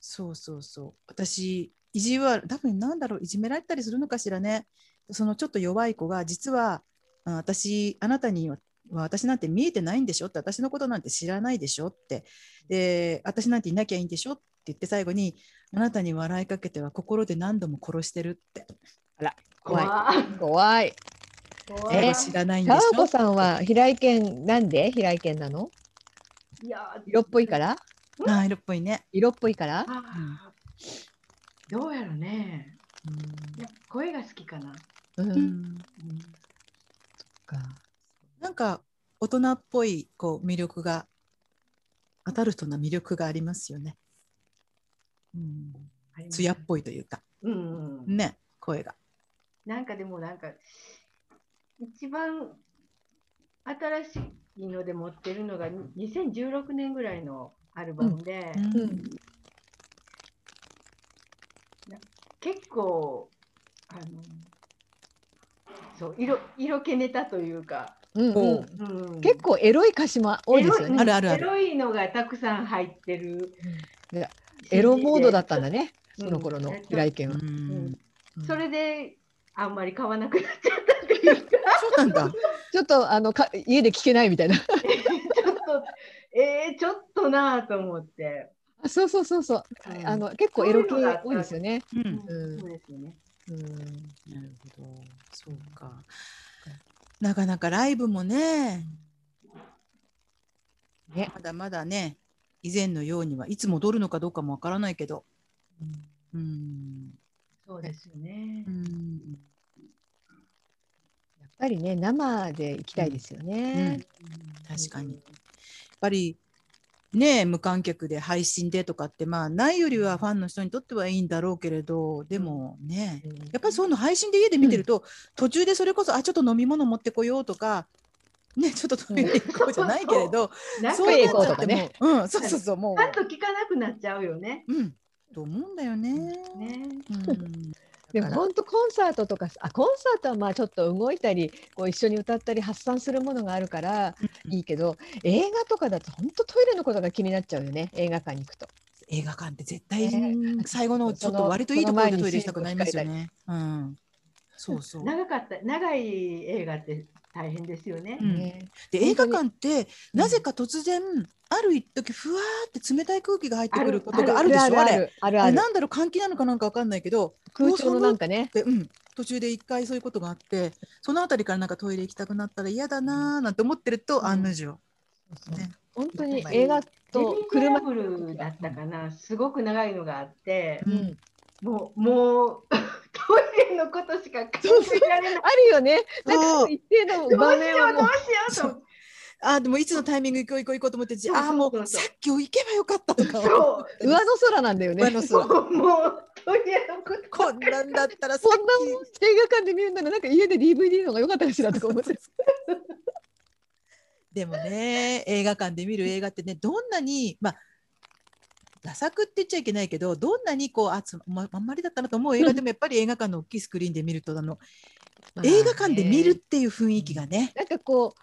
[SPEAKER 1] そうそうそう。私意地悪多分なんだろういじめられたりするのかしらね。そのちょっと弱い子が実はあ私あなたには私なんて見えてないんでしょ？って私のことなんて知らないでしょ？って。で私なんていなきゃいいんでしょ？って言って最後にあなたに笑いかけては心で何度も殺してるって。
[SPEAKER 2] 怖い。
[SPEAKER 3] 怖い。
[SPEAKER 2] 怖い。
[SPEAKER 3] 怖い。
[SPEAKER 2] え
[SPEAKER 1] 知らないんでしょ？
[SPEAKER 2] タワコさんは平井堅なんで？平井堅なの？
[SPEAKER 3] いや
[SPEAKER 2] 色っぽいから？
[SPEAKER 1] あー色っぽいね。
[SPEAKER 2] 色っぽいから？
[SPEAKER 3] どうやろね。いや声が好きかな。
[SPEAKER 2] うん、
[SPEAKER 1] う
[SPEAKER 2] うん
[SPEAKER 1] ん
[SPEAKER 2] か
[SPEAKER 1] なんか大人っぽいこう魅力がアダルトな魅力がありますよね。うん、艶っぽいというか
[SPEAKER 3] うんうん。
[SPEAKER 1] ね声が。
[SPEAKER 3] なんかでもなんか一番新しいので持ってるのが2016年ぐらいのアルバムで、
[SPEAKER 1] うん
[SPEAKER 2] うん
[SPEAKER 3] 結構あのそう色色気ネタというか、
[SPEAKER 2] うんうん。
[SPEAKER 1] お
[SPEAKER 3] う。ん、
[SPEAKER 2] 結構エロい歌詞も多いですよね。
[SPEAKER 1] あるあるある。
[SPEAKER 3] エロいのがたくさん入ってる。
[SPEAKER 2] でエロモードだったんだね、
[SPEAKER 3] うん。
[SPEAKER 2] その頃の平井堅は。
[SPEAKER 1] うん。
[SPEAKER 3] それであんまり買わなくなっちゃったっていう。か
[SPEAKER 1] そうなんだ。
[SPEAKER 2] ちょっとあのか家で聞けないみたいな。
[SPEAKER 3] ちょっとえー、ちょっとなぁと思って、
[SPEAKER 2] あそうそうそうそう。
[SPEAKER 3] うん。
[SPEAKER 2] あの結構エロ系多いですよね。
[SPEAKER 1] うん。
[SPEAKER 2] うん。
[SPEAKER 3] そうですよね
[SPEAKER 2] うん
[SPEAKER 1] なるほど。そうか。なかなかライブもね、
[SPEAKER 2] ね
[SPEAKER 1] まだまだね、以前のようにはいつ戻るのかどうかもわからないけど。うん。
[SPEAKER 3] そうですよね
[SPEAKER 1] う。ん。
[SPEAKER 2] やっぱりね生で行きたいですよね。
[SPEAKER 1] 確かに。やっぱりね無観客で配信でとかってまあないよりはファンの人にとってはいいんだろうけれどでもね、
[SPEAKER 2] うん。
[SPEAKER 1] やっぱりそういうの配信で家で見てると、途中でそれこそあちょっと飲み物持ってこようとかねちょっとトイレ行こうじゃないけれど、そういう
[SPEAKER 2] こうとかね。
[SPEAKER 1] のうんそうそうそうもう。
[SPEAKER 3] ちゃんと聞かなくなっちゃうよね。
[SPEAKER 1] うん。と思うんだよね。
[SPEAKER 3] ね。
[SPEAKER 1] うん
[SPEAKER 2] でも本当コンサートとかあコンサートはまあちょっと動いたりこう一緒に歌ったり発散するものがあるからいいけど映画とかだと本当トイレのことが気になっちゃうよね映画館に行くと。
[SPEAKER 1] 映画館って絶対、
[SPEAKER 2] ね
[SPEAKER 1] 最後のちょっと割といいところでトイレしたくなりますよね。うん、そうそう。
[SPEAKER 3] 長かった長い映画って大変ですよね。
[SPEAKER 1] うん。
[SPEAKER 2] ね。
[SPEAKER 1] で映画館って
[SPEAKER 2] うん。
[SPEAKER 1] なぜか突然、ある一時ふわーって冷たい空気が入ってくることがあるでしょ？あ
[SPEAKER 2] あるあ
[SPEAKER 1] れ。
[SPEAKER 2] るあるある。
[SPEAKER 1] あれなんだろう換気なのかなんかわかんないけど
[SPEAKER 2] 空調のなんかね。
[SPEAKER 1] で、うん、途中で一回そういうことがあってそのあたりからなんかトイレ行きたくなったら嫌だなーなんて思ってると、
[SPEAKER 3] うん。
[SPEAKER 1] 案の定。ね。
[SPEAKER 2] 本当に映画
[SPEAKER 3] レ
[SPEAKER 2] と車。
[SPEAKER 3] ブルだったかな、すごく長いのがあって、
[SPEAKER 1] うん
[SPEAKER 3] もうもうトイレのことしか考えられない。
[SPEAKER 2] あるよね。なんか一定の
[SPEAKER 3] どうし
[SPEAKER 2] 場面
[SPEAKER 3] ようどうしようと。
[SPEAKER 1] あーでもいつのタイミング行こう行こう行こうと思ってああもうさっき行けばよかったとか
[SPEAKER 3] そう
[SPEAKER 2] 上の空なんだよね。
[SPEAKER 1] 上の空
[SPEAKER 3] もうこ
[SPEAKER 1] んなんだったらさ
[SPEAKER 2] そ
[SPEAKER 1] っ
[SPEAKER 2] んな映画館で見るならなんか家で DVD の方が良かったかしらとか思って。
[SPEAKER 1] き でもね映画館で見る映画ってねどんなにまあダサくって言っちゃいけないけどどんなにこうあつまあんまりだったなと思う映画でもやっぱり映画館の大きいスクリーンで見るとあの映画館で見るっていう雰囲気がね、
[SPEAKER 2] なんかこ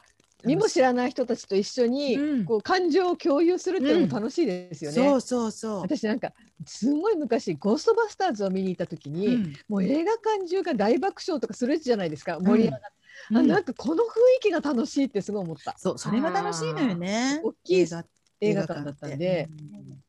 [SPEAKER 2] う見も知らない人たちと一緒に、
[SPEAKER 1] うん。
[SPEAKER 2] こう感情を共有するっていうのも楽しいですよね。
[SPEAKER 1] そうそうそう。
[SPEAKER 2] 私なんかすごい昔ゴーストバスターズを見に行った時に、
[SPEAKER 1] うん。
[SPEAKER 2] もう映画館中が大爆笑とかするじゃないですか盛り上がって、あ
[SPEAKER 1] うん。
[SPEAKER 2] なんかこの雰囲気が楽しいってすごい思った。
[SPEAKER 1] そうそれが楽しいのよね。
[SPEAKER 2] 大きい
[SPEAKER 1] 映画
[SPEAKER 2] 映画館だったんで。
[SPEAKER 1] うん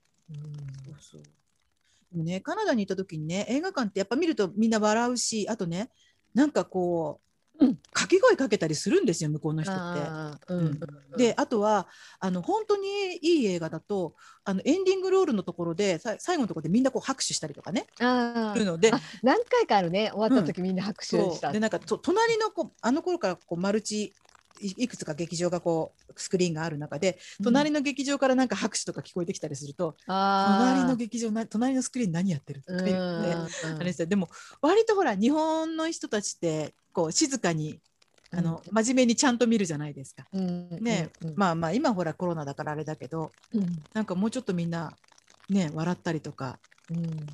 [SPEAKER 1] そうそう。でもねカナダに行った時にね映画館ってやっぱ見るとみんな笑うしあとねなんかこう、
[SPEAKER 2] うん。
[SPEAKER 1] 掛け声かけたりするんですよ向こうの人って。
[SPEAKER 2] うん
[SPEAKER 1] うん。であとはあの本当にいい映画だとあのエンディングロールのところでさ最後のところでみんなこう拍手したりとかね。
[SPEAKER 2] あ
[SPEAKER 1] るので
[SPEAKER 2] あ何回かあるね。終わった時みんな拍手した。
[SPEAKER 1] そう。でなんかと隣のこうあの頃からこうマルチいいくつか劇場がこうスクリーンがある中で隣の劇場からなんか拍手とか聞こえてきたりすると、
[SPEAKER 2] あー。
[SPEAKER 1] 隣の劇場な隣のスクリーン何やってるとか言って、
[SPEAKER 2] うん
[SPEAKER 1] あれででも割とほら日本の人たちってこう静かにあの、真面目にちゃんと見るじゃないですか。
[SPEAKER 2] うん
[SPEAKER 1] ね、
[SPEAKER 2] うんうん。
[SPEAKER 1] まあまあ今ほらコロナだからあれだけど
[SPEAKER 2] うん。
[SPEAKER 1] なんかもうちょっとみんなね笑ったりとか。
[SPEAKER 2] うん。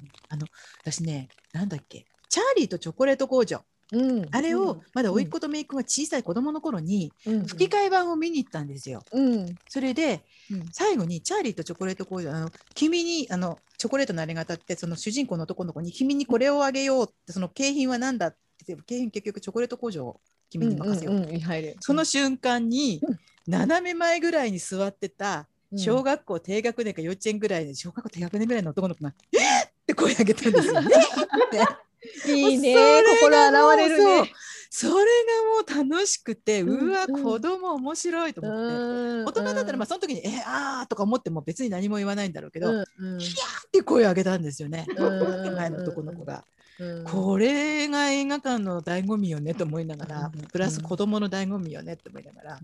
[SPEAKER 1] 私ねなんだっけチャーリーとチョコレート工場
[SPEAKER 2] うん。
[SPEAKER 1] あれを
[SPEAKER 3] うん。
[SPEAKER 1] まだ甥っ子と姪っ子が小さい子供の頃に
[SPEAKER 2] うん。
[SPEAKER 1] 吹き替え版を見に行ったんですよ。
[SPEAKER 2] うん。
[SPEAKER 1] それで
[SPEAKER 2] うん。
[SPEAKER 1] 最後にチャーリーとチョコレート工場あの君にあのチョコレートのあれが当たってその主人公の男の子に君にこれをあげようってその景品は何だって景品結局チョコレート工場を君に任せよう、
[SPEAKER 2] うんうんうん
[SPEAKER 1] その瞬間に
[SPEAKER 2] うん。
[SPEAKER 1] 斜め前ぐらいに座ってた
[SPEAKER 2] うん。
[SPEAKER 1] 小学校低学年か幼稚園ぐらいで小学校低学年ぐらいの男の子が「えっ!」って声上げたんですよね。
[SPEAKER 2] いいね。
[SPEAKER 1] それがもう
[SPEAKER 2] 心洗われるね。
[SPEAKER 1] それがもう楽しくて、う
[SPEAKER 2] うん。
[SPEAKER 1] わ
[SPEAKER 2] うん
[SPEAKER 1] 子供面白いと思って。大人だったらまあその時に「えあー」とか思っても別に何も言わないんだろうけど「
[SPEAKER 2] うんうん。
[SPEAKER 1] いやー」って声を上げたんですよね、
[SPEAKER 2] うん
[SPEAKER 1] 前の男の子が。
[SPEAKER 2] うん。
[SPEAKER 1] これが映画館の醍醐味よねと思いながら、
[SPEAKER 2] うん
[SPEAKER 1] プラス子供の醍醐味よねって思いながら、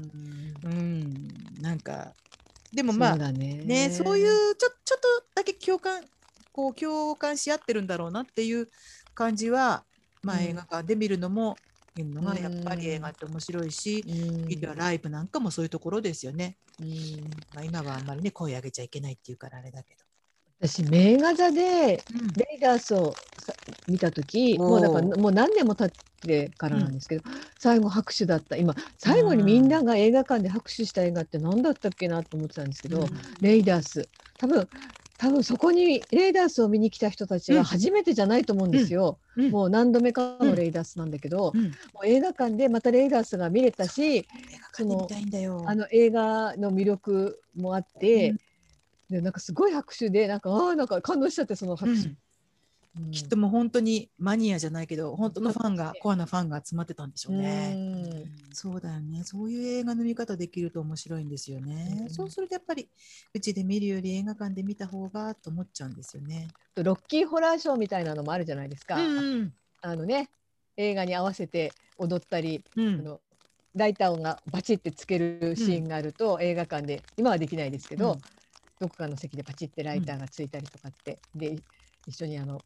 [SPEAKER 2] うん
[SPEAKER 1] うん、なんかでもまあ
[SPEAKER 2] そね。
[SPEAKER 1] ねそういうちょちょっとだけ共感こう共感し合ってるんだろうなっていう感じは、まあ、
[SPEAKER 2] うん。
[SPEAKER 1] 映画館で見るのも、見るのがやっぱり
[SPEAKER 2] うん
[SPEAKER 1] 映画って面白いし、
[SPEAKER 2] うん。
[SPEAKER 1] ライブなんかもそういうところですよね。
[SPEAKER 2] うん。
[SPEAKER 1] まあ、今はあんまりね声上げちゃいけないっていうからあれだけど。
[SPEAKER 2] 私名画座で
[SPEAKER 1] うん。
[SPEAKER 2] レイダースをさ見た時
[SPEAKER 1] おー。
[SPEAKER 2] もうだからもう何年も経ってからなんですけど、最後拍手だった。今最後にみんなが映画館で拍手した映画って何だったっけなと思ってたんですけど、
[SPEAKER 1] うん。
[SPEAKER 2] レイダース。多分多分そこにレイダースを見に来た人たち
[SPEAKER 1] うん。
[SPEAKER 2] は初めてじゃないと思うんですよ、
[SPEAKER 1] うん。
[SPEAKER 2] もう何度目かのレイダースなんだけど、
[SPEAKER 1] うん。
[SPEAKER 2] もう映画館でまたレイダースが見れたし。あの映画の魅力もあって、
[SPEAKER 1] うん。
[SPEAKER 2] でなんかすごい拍手でなんかああなんか感動しちゃってその拍手、
[SPEAKER 1] うんきっともう本当にマニアじゃないけど本当のファンがコアなファンが集まってたんでしょうね。
[SPEAKER 2] うん。
[SPEAKER 1] そうだよね。そういう映画の見方できると面白いんですよね。
[SPEAKER 2] うん。
[SPEAKER 1] そうするとやっぱりうちで見るより映画館で見た方がと思っちゃうんですよね。
[SPEAKER 2] ロッキーホラーショーみたいなのもあるじゃないですか、
[SPEAKER 1] うん
[SPEAKER 2] あのね映画に合わせて踊ったり、
[SPEAKER 1] うん。
[SPEAKER 2] あのライター音がバチってつけるシーンがあると、映画館で今はできないですけど、
[SPEAKER 1] うん。
[SPEAKER 2] どこかの席でパチってライターがついたりとかって、で一緒にあの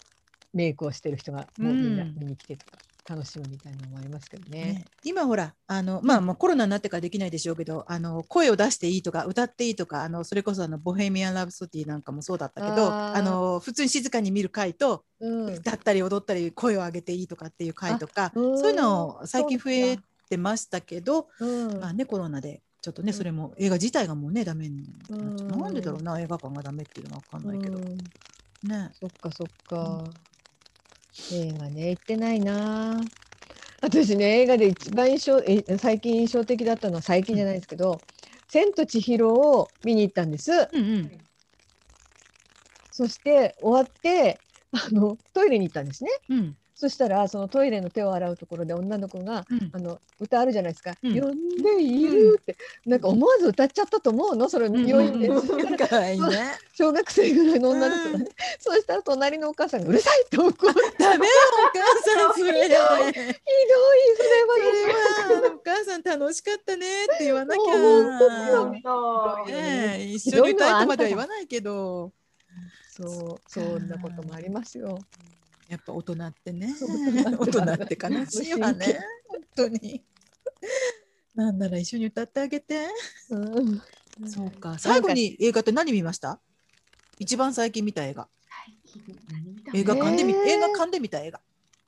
[SPEAKER 2] メイクをしてる人がもうみんな
[SPEAKER 1] うん
[SPEAKER 2] 見に来てとか楽しむみたいなのもありますけどね。
[SPEAKER 1] ね、今ほらあの、まあ、まあコロナになってからできないでしょうけどあの声を出していいとか歌っていいとかあのそれこそあの「ボヘミアン・ラブソディ」なんかもそうだったけど
[SPEAKER 2] あ
[SPEAKER 1] の普通に静かに見る回と
[SPEAKER 2] うん。
[SPEAKER 1] 歌ったり踊ったり声を上げていいとかっていう回とか
[SPEAKER 2] うん
[SPEAKER 1] そういうの最近増え
[SPEAKER 2] だ
[SPEAKER 1] てましたけど、
[SPEAKER 2] うん。
[SPEAKER 1] まあね、コロナでちょっとね、
[SPEAKER 2] うん。
[SPEAKER 1] それも映画自体がもうねダメになっちゃう。
[SPEAKER 2] うん。
[SPEAKER 1] なんでだろうな映画館がダメっていうのは分かんないけど、
[SPEAKER 2] うん。
[SPEAKER 1] ね。
[SPEAKER 2] そっかそっか。映画ね行ってないな。私ね映画で一番印象え最近印象的だったのは最近じゃないですけど「千と千尋」を見に行ったんです。
[SPEAKER 1] うんうん
[SPEAKER 2] そして終わってあのトイレに行ったんですね。
[SPEAKER 1] うん
[SPEAKER 2] そしたらそのトイレの手を洗うところで女の子が
[SPEAKER 1] うん。
[SPEAKER 2] あの歌あるじゃないですか「
[SPEAKER 1] うん。
[SPEAKER 2] 呼んでいる」って、なんか思わず歌っちゃったと思うの？それ
[SPEAKER 1] うん。
[SPEAKER 2] 病院で、
[SPEAKER 1] うん。かわいいね。
[SPEAKER 2] 小学生ぐらいの女の子がね、そうしたら隣のお母さんが「うるさい!」って怒って
[SPEAKER 1] ダメよお母さんそれ。
[SPEAKER 2] ひどいそれは。
[SPEAKER 1] それはお母さん楽しかったねって言わなきゃ。ねえ一緒に歌いとまでは言わないけど、
[SPEAKER 2] そうそんなこともありますよ。
[SPEAKER 1] やっぱ大人ってね、
[SPEAKER 2] 大
[SPEAKER 1] 大
[SPEAKER 2] 人
[SPEAKER 1] 人って悲しいわね、本当に。なんなら一緒に歌ってあげて。
[SPEAKER 2] うん、
[SPEAKER 1] そうか。最後に映画って何見ました？一番最近見た映画。映画館で見、
[SPEAKER 2] えー
[SPEAKER 1] 映画館で見た映画。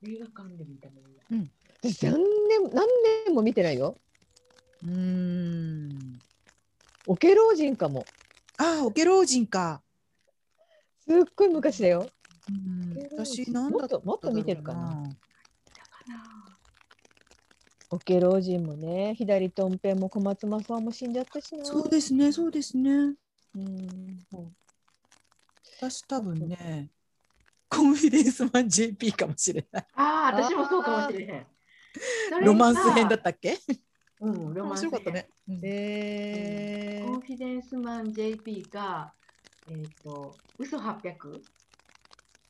[SPEAKER 3] 映画館で見たの？
[SPEAKER 2] 私何年何年も見てないよ。
[SPEAKER 1] うーん。
[SPEAKER 2] オケ老人かも。
[SPEAKER 1] ああ、オケ老人か。
[SPEAKER 2] すっごい昔だよ。
[SPEAKER 1] 私なんだっただろう
[SPEAKER 2] もっともっと見てるかな
[SPEAKER 3] だかな
[SPEAKER 2] オケ老人もね、左とんぺんも小松政夫も死んじゃったしな。
[SPEAKER 1] そうですね、そうですね。
[SPEAKER 2] うん。
[SPEAKER 1] 私多分ね、コンフィデンスマン JP かもしれない。
[SPEAKER 3] ああ、私もそうかもしれへん。
[SPEAKER 1] ロマンス編だったっけ？
[SPEAKER 3] うん、ロマ
[SPEAKER 1] 面
[SPEAKER 3] ンス編
[SPEAKER 1] 白かったね。うん
[SPEAKER 2] え
[SPEAKER 3] コンフィデンスマン JP が、えっ、と、嘘 800?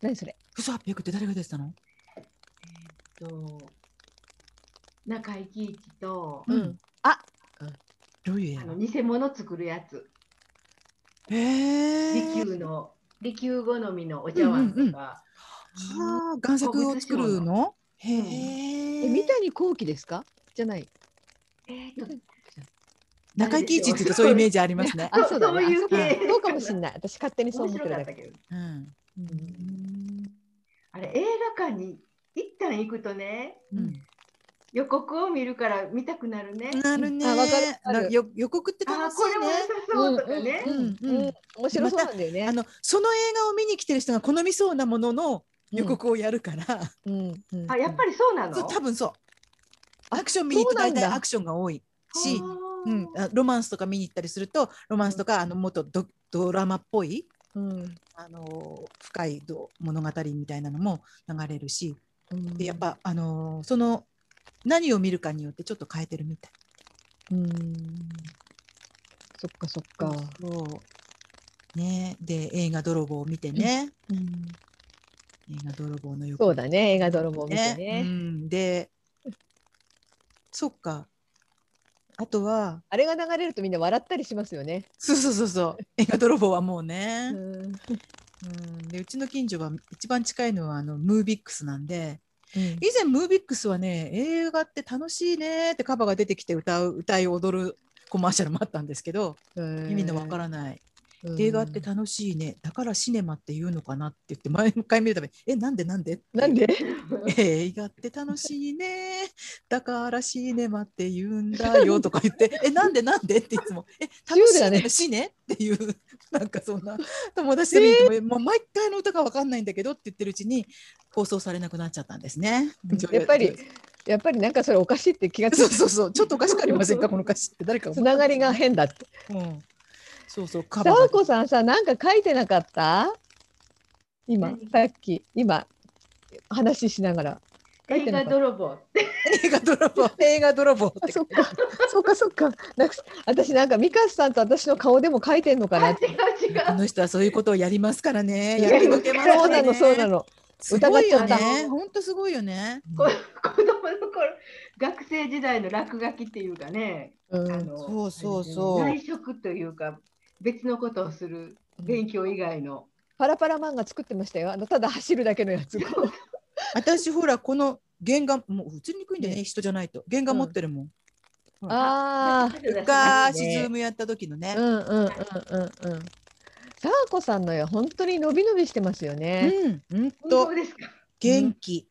[SPEAKER 2] 何それ？
[SPEAKER 1] 嘘800って誰が出てたの？
[SPEAKER 3] えっ、と、中井貴一と、
[SPEAKER 1] うん。
[SPEAKER 2] あ、
[SPEAKER 1] どういう
[SPEAKER 3] あの偽物作るやつ、
[SPEAKER 1] へえ
[SPEAKER 3] 利休の、利休好みのお茶碗とか、
[SPEAKER 1] はあ、贋作を作るの？へ
[SPEAKER 3] うん。
[SPEAKER 1] え
[SPEAKER 2] え、三谷幸喜ですか？じゃない。
[SPEAKER 3] えっ、と、
[SPEAKER 1] 中井貴一ってそういうイメージありますね。
[SPEAKER 2] あ、そうだ。ね。
[SPEAKER 3] そういう系。
[SPEAKER 2] そうかもしれない。私勝手にそう
[SPEAKER 3] 面
[SPEAKER 2] 思ってるだけ。
[SPEAKER 3] 白かったけど、
[SPEAKER 1] うん。
[SPEAKER 2] うん
[SPEAKER 3] あれ、映画館に一旦行くとね、
[SPEAKER 1] うん
[SPEAKER 3] 予告を見るから見たくなるね。
[SPEAKER 1] なるね。
[SPEAKER 2] あわかる
[SPEAKER 1] 予告って
[SPEAKER 3] ああ、
[SPEAKER 1] 楽し
[SPEAKER 3] これも良さ
[SPEAKER 1] いね。
[SPEAKER 3] そうとかね。
[SPEAKER 1] うん
[SPEAKER 2] う
[SPEAKER 1] うん
[SPEAKER 2] ん、面白そうなんだよね。
[SPEAKER 1] あのその映画を見に来てる人が好みそうなものの予告をやるから、
[SPEAKER 2] うん、うん
[SPEAKER 3] あ、やっぱりそうなの？
[SPEAKER 1] そう多分そう。アクション見に行くと大体アクションが多いし、うん、あロマンスとか見に行ったりするとロマンスとか、あのもっとドドラマっぽい
[SPEAKER 2] うん、
[SPEAKER 1] あの深いど物語みたいなのも流れるし
[SPEAKER 2] うん。
[SPEAKER 1] でやっぱ、あのその何を見るかによってちょっと変えてるみたい。
[SPEAKER 2] うん。そっかそっか。
[SPEAKER 1] そう。ね、で映画泥棒を見てね、
[SPEAKER 2] うん。
[SPEAKER 1] 映画泥棒の予
[SPEAKER 2] そうだね、映画泥棒見て
[SPEAKER 1] う
[SPEAKER 2] ね。
[SPEAKER 1] ん、でそっかあとは
[SPEAKER 2] あれが流れるとみんな笑ったりしますよね。
[SPEAKER 1] そうそうそうそう。映画泥棒はもう
[SPEAKER 2] う
[SPEAKER 1] ね、
[SPEAKER 2] ん。
[SPEAKER 1] うん、でうちの近所は一番近いのはあのムービックスなんで以前ムービックスはね映画って楽しいねってカバが出てきて歌う歌い踊るコマーシャルもあったんですけど意味のわからない映画って楽しいね。だからシネマって言うのかなって言って毎回見るためにえなんでなんで？
[SPEAKER 2] なんで？
[SPEAKER 1] 映画って楽しいね。だからシネマって言うんだよ。とか言ってえなんでなんで？っていつも。え楽しいねのシネっていう。なんかそんな友達で見ても、もう毎回の歌が分かんないんだけどって言ってるうちに放送されなくなっちゃったんですね。
[SPEAKER 2] やっぱりやっぱりなんかそれおかしいって気が
[SPEAKER 1] そうそうそう。ちょっとおかしくありませんか？この歌詞って。誰か
[SPEAKER 2] つながりが変だって。
[SPEAKER 1] うんそうそう、
[SPEAKER 2] カバー。こさんさ、なんか書いてなかった？今、さっき、今、話しながら。
[SPEAKER 3] 映画泥棒。
[SPEAKER 1] 映画泥棒。映画泥棒。
[SPEAKER 2] そっか、そっか、そっか。なんか私なんかミカスさんと私の顔でも書いてんのかな？って。
[SPEAKER 1] この人はそういうことをやりますからね。
[SPEAKER 2] やりのけます、ね、そうなの、そうなの。
[SPEAKER 1] 疑っちゃった。本当すごいよね。
[SPEAKER 3] 子供の頃、学生時代の落書きっていうかね。
[SPEAKER 1] うん、あのそうそうそう。
[SPEAKER 3] 内職というか、別のことをする勉強以外の。
[SPEAKER 2] パラパラ漫画作ってましたよ。あのただ走るだけのやつ。
[SPEAKER 1] 私ほらこの原画もう映りにくいんだよね、人じゃないと原画持ってるもん。
[SPEAKER 2] うん、ああ
[SPEAKER 1] 昔ズームやった時のね。
[SPEAKER 2] うんうんうんうんうん。さあこさんのよ本当に伸び伸びしてますよね。
[SPEAKER 1] うん、本当ですか？元気。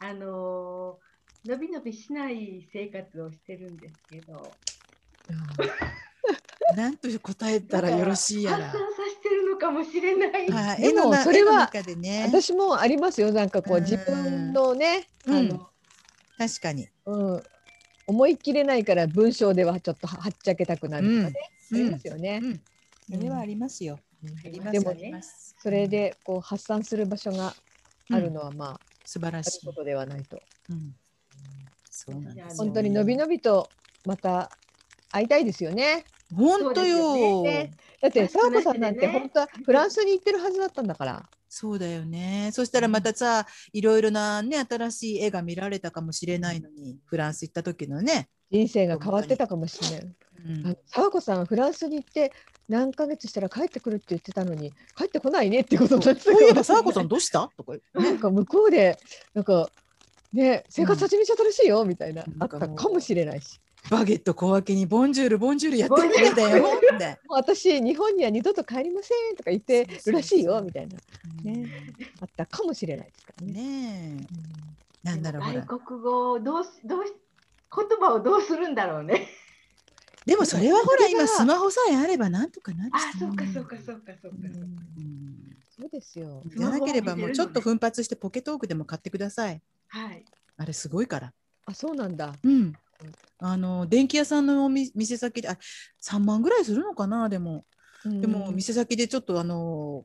[SPEAKER 3] あのー、伸び伸びしない生活をしてるんですけど。
[SPEAKER 1] なんと答えたらよろしいやら。
[SPEAKER 3] 発散させてるのかもしれない。
[SPEAKER 2] はい、でもそれは、ね、私もありますよ。なんかこう自分のね、
[SPEAKER 1] あの、確かに、
[SPEAKER 2] うん、思い切れないから文章ではちょっとはっちゃけたくなるとかね、ありますよね。
[SPEAKER 1] それはありますよ。
[SPEAKER 2] でもね、それでこう発散する場所があるのはまあ、
[SPEAKER 1] 素晴らしい
[SPEAKER 2] ことではないと。
[SPEAKER 1] そうなんです。
[SPEAKER 2] 本当にのびのびとまた会いたいですよね。
[SPEAKER 1] 本当よ、ね、
[SPEAKER 2] だって佐和子さんなんて本当はフランスに行ってるはずだったんだから。
[SPEAKER 1] そうだよね。そしたらまたさ、いろいろなね、新しい絵が見られたかもしれないのに、フランス行った時のね。
[SPEAKER 2] 人生が変わってたかもしれない。うん、佐和子さん、フランスに行って何ヶ月したら帰ってくるって言ってたのに、帰ってこないねってことだった
[SPEAKER 1] そういえば佐和子さんどうした？とか、
[SPEAKER 2] ね、なんか向こうで、なんか、ね、生活始めちゃったらしいよ、みたいな、あったかもしれないし。
[SPEAKER 1] バゲット小分けにボンジュールボンジュールやってくれたよ
[SPEAKER 2] 私日本には二度と帰りませんとか言ってるらしいよみたいな、ね、あったかもしれないですからね。
[SPEAKER 1] ねなんだろう
[SPEAKER 3] 外国語どうどう言葉をどうするんだろうね。
[SPEAKER 1] でもそれはほら今スマホさえあればなんとかなっ
[SPEAKER 3] あそうかそうかそうかそうか。
[SPEAKER 2] そうですよ。
[SPEAKER 1] じゃなければもうちょっと奮発してポケトークでも買ってください。
[SPEAKER 3] はい。
[SPEAKER 1] あれすごいから。
[SPEAKER 2] あそうなんだ。
[SPEAKER 1] うん。あの電気屋さんの店先であ3万ぐらいするのかなでも、うん、でも店先でちょっとあの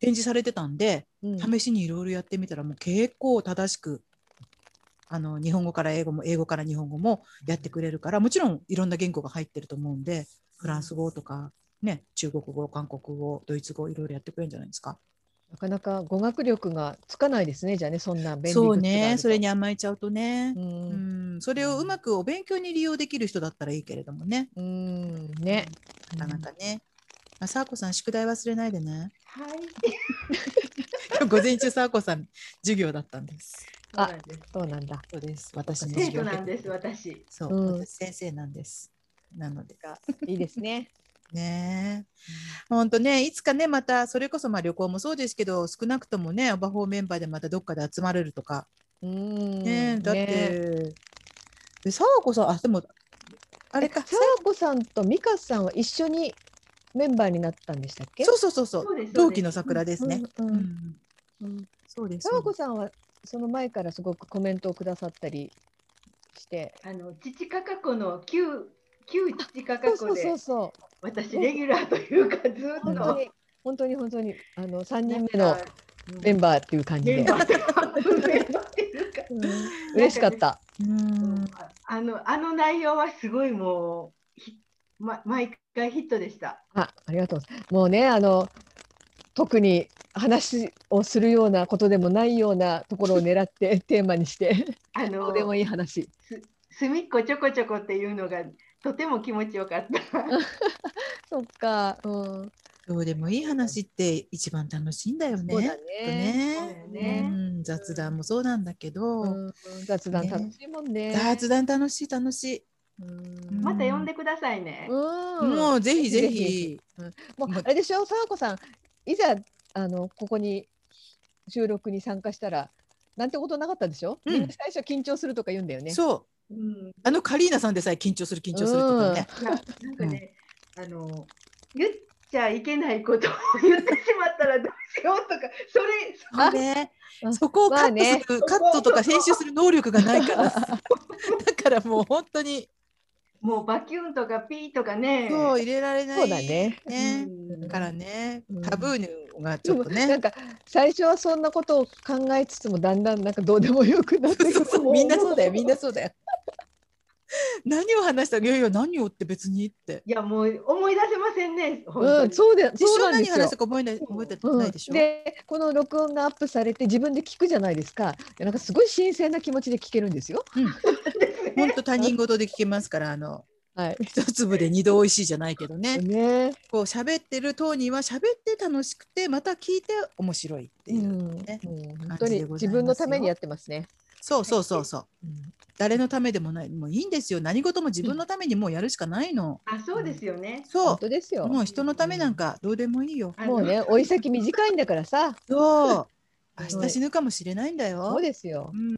[SPEAKER 1] 展示されてたんで、うん、試しにいろいろやってみたらもう結構正しくあの日本語から英語も英語から日本語もやってくれるからもちろんいろんな言語が入ってると思うんでフランス語とか、ね、中国語韓国語ドイツ語いろいろやってくれるんじゃないですか。
[SPEAKER 2] なかなか語学力がつかないですね、じゃあね、そんな
[SPEAKER 1] 便利そうね、それに甘えちゃうとね、うん、それをうまくお勉強に利用できる人だったらいいけれどもね。
[SPEAKER 2] うんね、
[SPEAKER 1] なかなかね。あ、さあこさん、宿題忘れないでね。
[SPEAKER 3] はい。
[SPEAKER 1] 午前中、さあこさん、授業だったんです。
[SPEAKER 2] あ、そうなんだ。
[SPEAKER 1] そうです。私
[SPEAKER 3] の生徒なんです、私。
[SPEAKER 1] そう、私先生なんです。なので。
[SPEAKER 2] いいですね。
[SPEAKER 1] ね本当ね、いつかね、またそれこそまあ旅行もそうですけど、少なくともね、オバフォーメンバーでまたどっかで集まれるとか。
[SPEAKER 2] うん
[SPEAKER 1] ねだって、ね、で沢子さん、あ、でも、
[SPEAKER 2] あれか。沢子さんと美香さんは一緒にメンバーになったんでしたっけ？
[SPEAKER 1] そうそうそうそう、同期の桜ですね。
[SPEAKER 2] そうです。沢子さんはその前からすごくコメントをくださったりして。
[SPEAKER 3] あの父かか子の旧旧父かか子で。そうそうそう私レギュラーというかずっと本当に
[SPEAKER 2] 本当に本当にあの三人目のメンバーっていう感じで。嬉しかった。
[SPEAKER 3] あのあの内容はすごいもうま毎回ヒットでした。
[SPEAKER 2] あありがとうもうねあの特に話をするようなことでもないようなところを狙ってテーマにしてあのどうでもいい話。
[SPEAKER 3] す隅っこちょこちょこっていうのがとても気持ちよかった。
[SPEAKER 2] そっか、うん。
[SPEAKER 1] どうでもいい話って一番楽しいんだよね。
[SPEAKER 2] そうだね。
[SPEAKER 1] ね、うん、雑談もそうなんだけど、
[SPEAKER 2] うん、雑談楽しいもんね。
[SPEAKER 1] 雑談楽しい楽しい。
[SPEAKER 2] うん
[SPEAKER 3] また呼んでくださいね。
[SPEAKER 2] うん
[SPEAKER 1] もうぜひぜ
[SPEAKER 2] ぜひ
[SPEAKER 1] ひ。
[SPEAKER 2] もうあれでしょ、さわこさん、いざあのここに収録に参加したら、なんてことなかったでしょ、
[SPEAKER 1] うん
[SPEAKER 2] 最初緊張するとか言うんだよね。
[SPEAKER 1] そう。
[SPEAKER 3] うん、
[SPEAKER 1] あのカリーナさんでさえ緊張する緊張するって言ったね。
[SPEAKER 3] なんかね、あの言っちゃいけないことを言ってしまったらどうしようとか、それ、
[SPEAKER 1] そうね
[SPEAKER 2] あ
[SPEAKER 1] そこをカット
[SPEAKER 2] まあね
[SPEAKER 1] する、カットとか編集する能力がないからさ。だからもう本当に
[SPEAKER 3] もうバキュンとかピーとかね。
[SPEAKER 1] そう入れられない。
[SPEAKER 2] そうだね。
[SPEAKER 1] ね
[SPEAKER 3] うん
[SPEAKER 1] だからね
[SPEAKER 2] うん、
[SPEAKER 1] タブーヌがちょっとね。
[SPEAKER 2] なんか最初はそんなことを考えつつもだんだんなんかどうでもよくなってくる
[SPEAKER 1] みんなそうだよ、みんなそうだよ。何を話した？ら、いやいや、何をって別にって。
[SPEAKER 3] いやもう思い出せませんね。本
[SPEAKER 2] うん、そうだ
[SPEAKER 1] 実証
[SPEAKER 2] そうなんですよ
[SPEAKER 1] 何話した。か覚えない覚えて
[SPEAKER 2] うん
[SPEAKER 1] ないでしょ？
[SPEAKER 2] でこの録音がアップされて自分で聞くじゃないですかなんかすごい新鮮な気持ちで聞けるんですよ。
[SPEAKER 1] 本当他人事で聞けますから、あの
[SPEAKER 2] はい、
[SPEAKER 1] 一粒で二度美味しいじゃないけどね。
[SPEAKER 2] ね
[SPEAKER 1] こう喋ってる当人は喋って楽しくて、また聞いて面白いって
[SPEAKER 2] う
[SPEAKER 1] いう。
[SPEAKER 2] ん
[SPEAKER 1] ね
[SPEAKER 2] もう本
[SPEAKER 1] 感
[SPEAKER 2] 当に自分のためにやってますね。
[SPEAKER 1] そうそうそうそう。
[SPEAKER 2] うん
[SPEAKER 1] 誰のためでもない。もういいんですよ。何事も自分のためにもうやるしかないの。
[SPEAKER 3] あ、そうですよね。
[SPEAKER 1] そ
[SPEAKER 2] 本当ですよ
[SPEAKER 1] う。。もう人のためなんかどうでもいいよ。
[SPEAKER 2] もうね、追い先短いんだからさ。
[SPEAKER 1] そう。明
[SPEAKER 2] はい
[SPEAKER 1] 日死ぬかもしれないんだよ。
[SPEAKER 2] そうですよ。
[SPEAKER 1] うん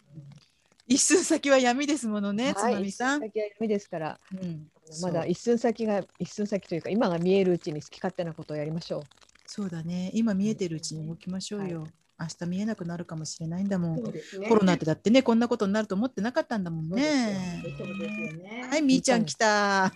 [SPEAKER 1] 一寸先は闇ですものね、つまみさん。
[SPEAKER 2] 先は夢ですから、
[SPEAKER 1] うん
[SPEAKER 2] まだ一寸先が一寸先というか今が見えるうちに好き勝手なことをやりましょう。
[SPEAKER 1] そうだね。今見えてるうちに動きましょうよ。明日見えなくなるかもしれないんだもん。
[SPEAKER 3] ね。
[SPEAKER 1] コロナってだってね、こんなことになると思ってなかったんだもんね。はい、みーちゃん来た。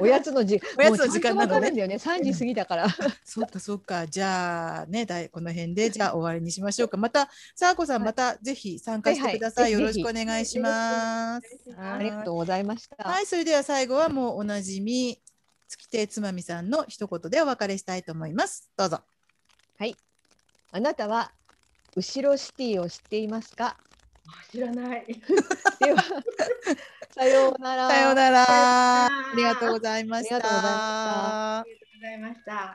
[SPEAKER 2] おやつの時
[SPEAKER 1] おやつの時間なのね
[SPEAKER 2] ね。三時過ぎだから。
[SPEAKER 1] そっかそっか。じゃあね、だいこの辺でじゃあ終わりにしましょうか。また、さあこさん、
[SPEAKER 2] はい
[SPEAKER 1] またぜひ参加してください。
[SPEAKER 2] はいはい
[SPEAKER 1] よろしくお願いします。
[SPEAKER 2] ありがとうございました。
[SPEAKER 1] はい、それでは最後はもうおなじみ、月亭つまみさんの一言でお別れしたいと思います。どうぞ。
[SPEAKER 2] あなたは後ろシティを知っていますか？
[SPEAKER 3] 知らない。
[SPEAKER 2] では さようなら。
[SPEAKER 1] さようなら。
[SPEAKER 2] ありがとうございました
[SPEAKER 3] ありがとうございました。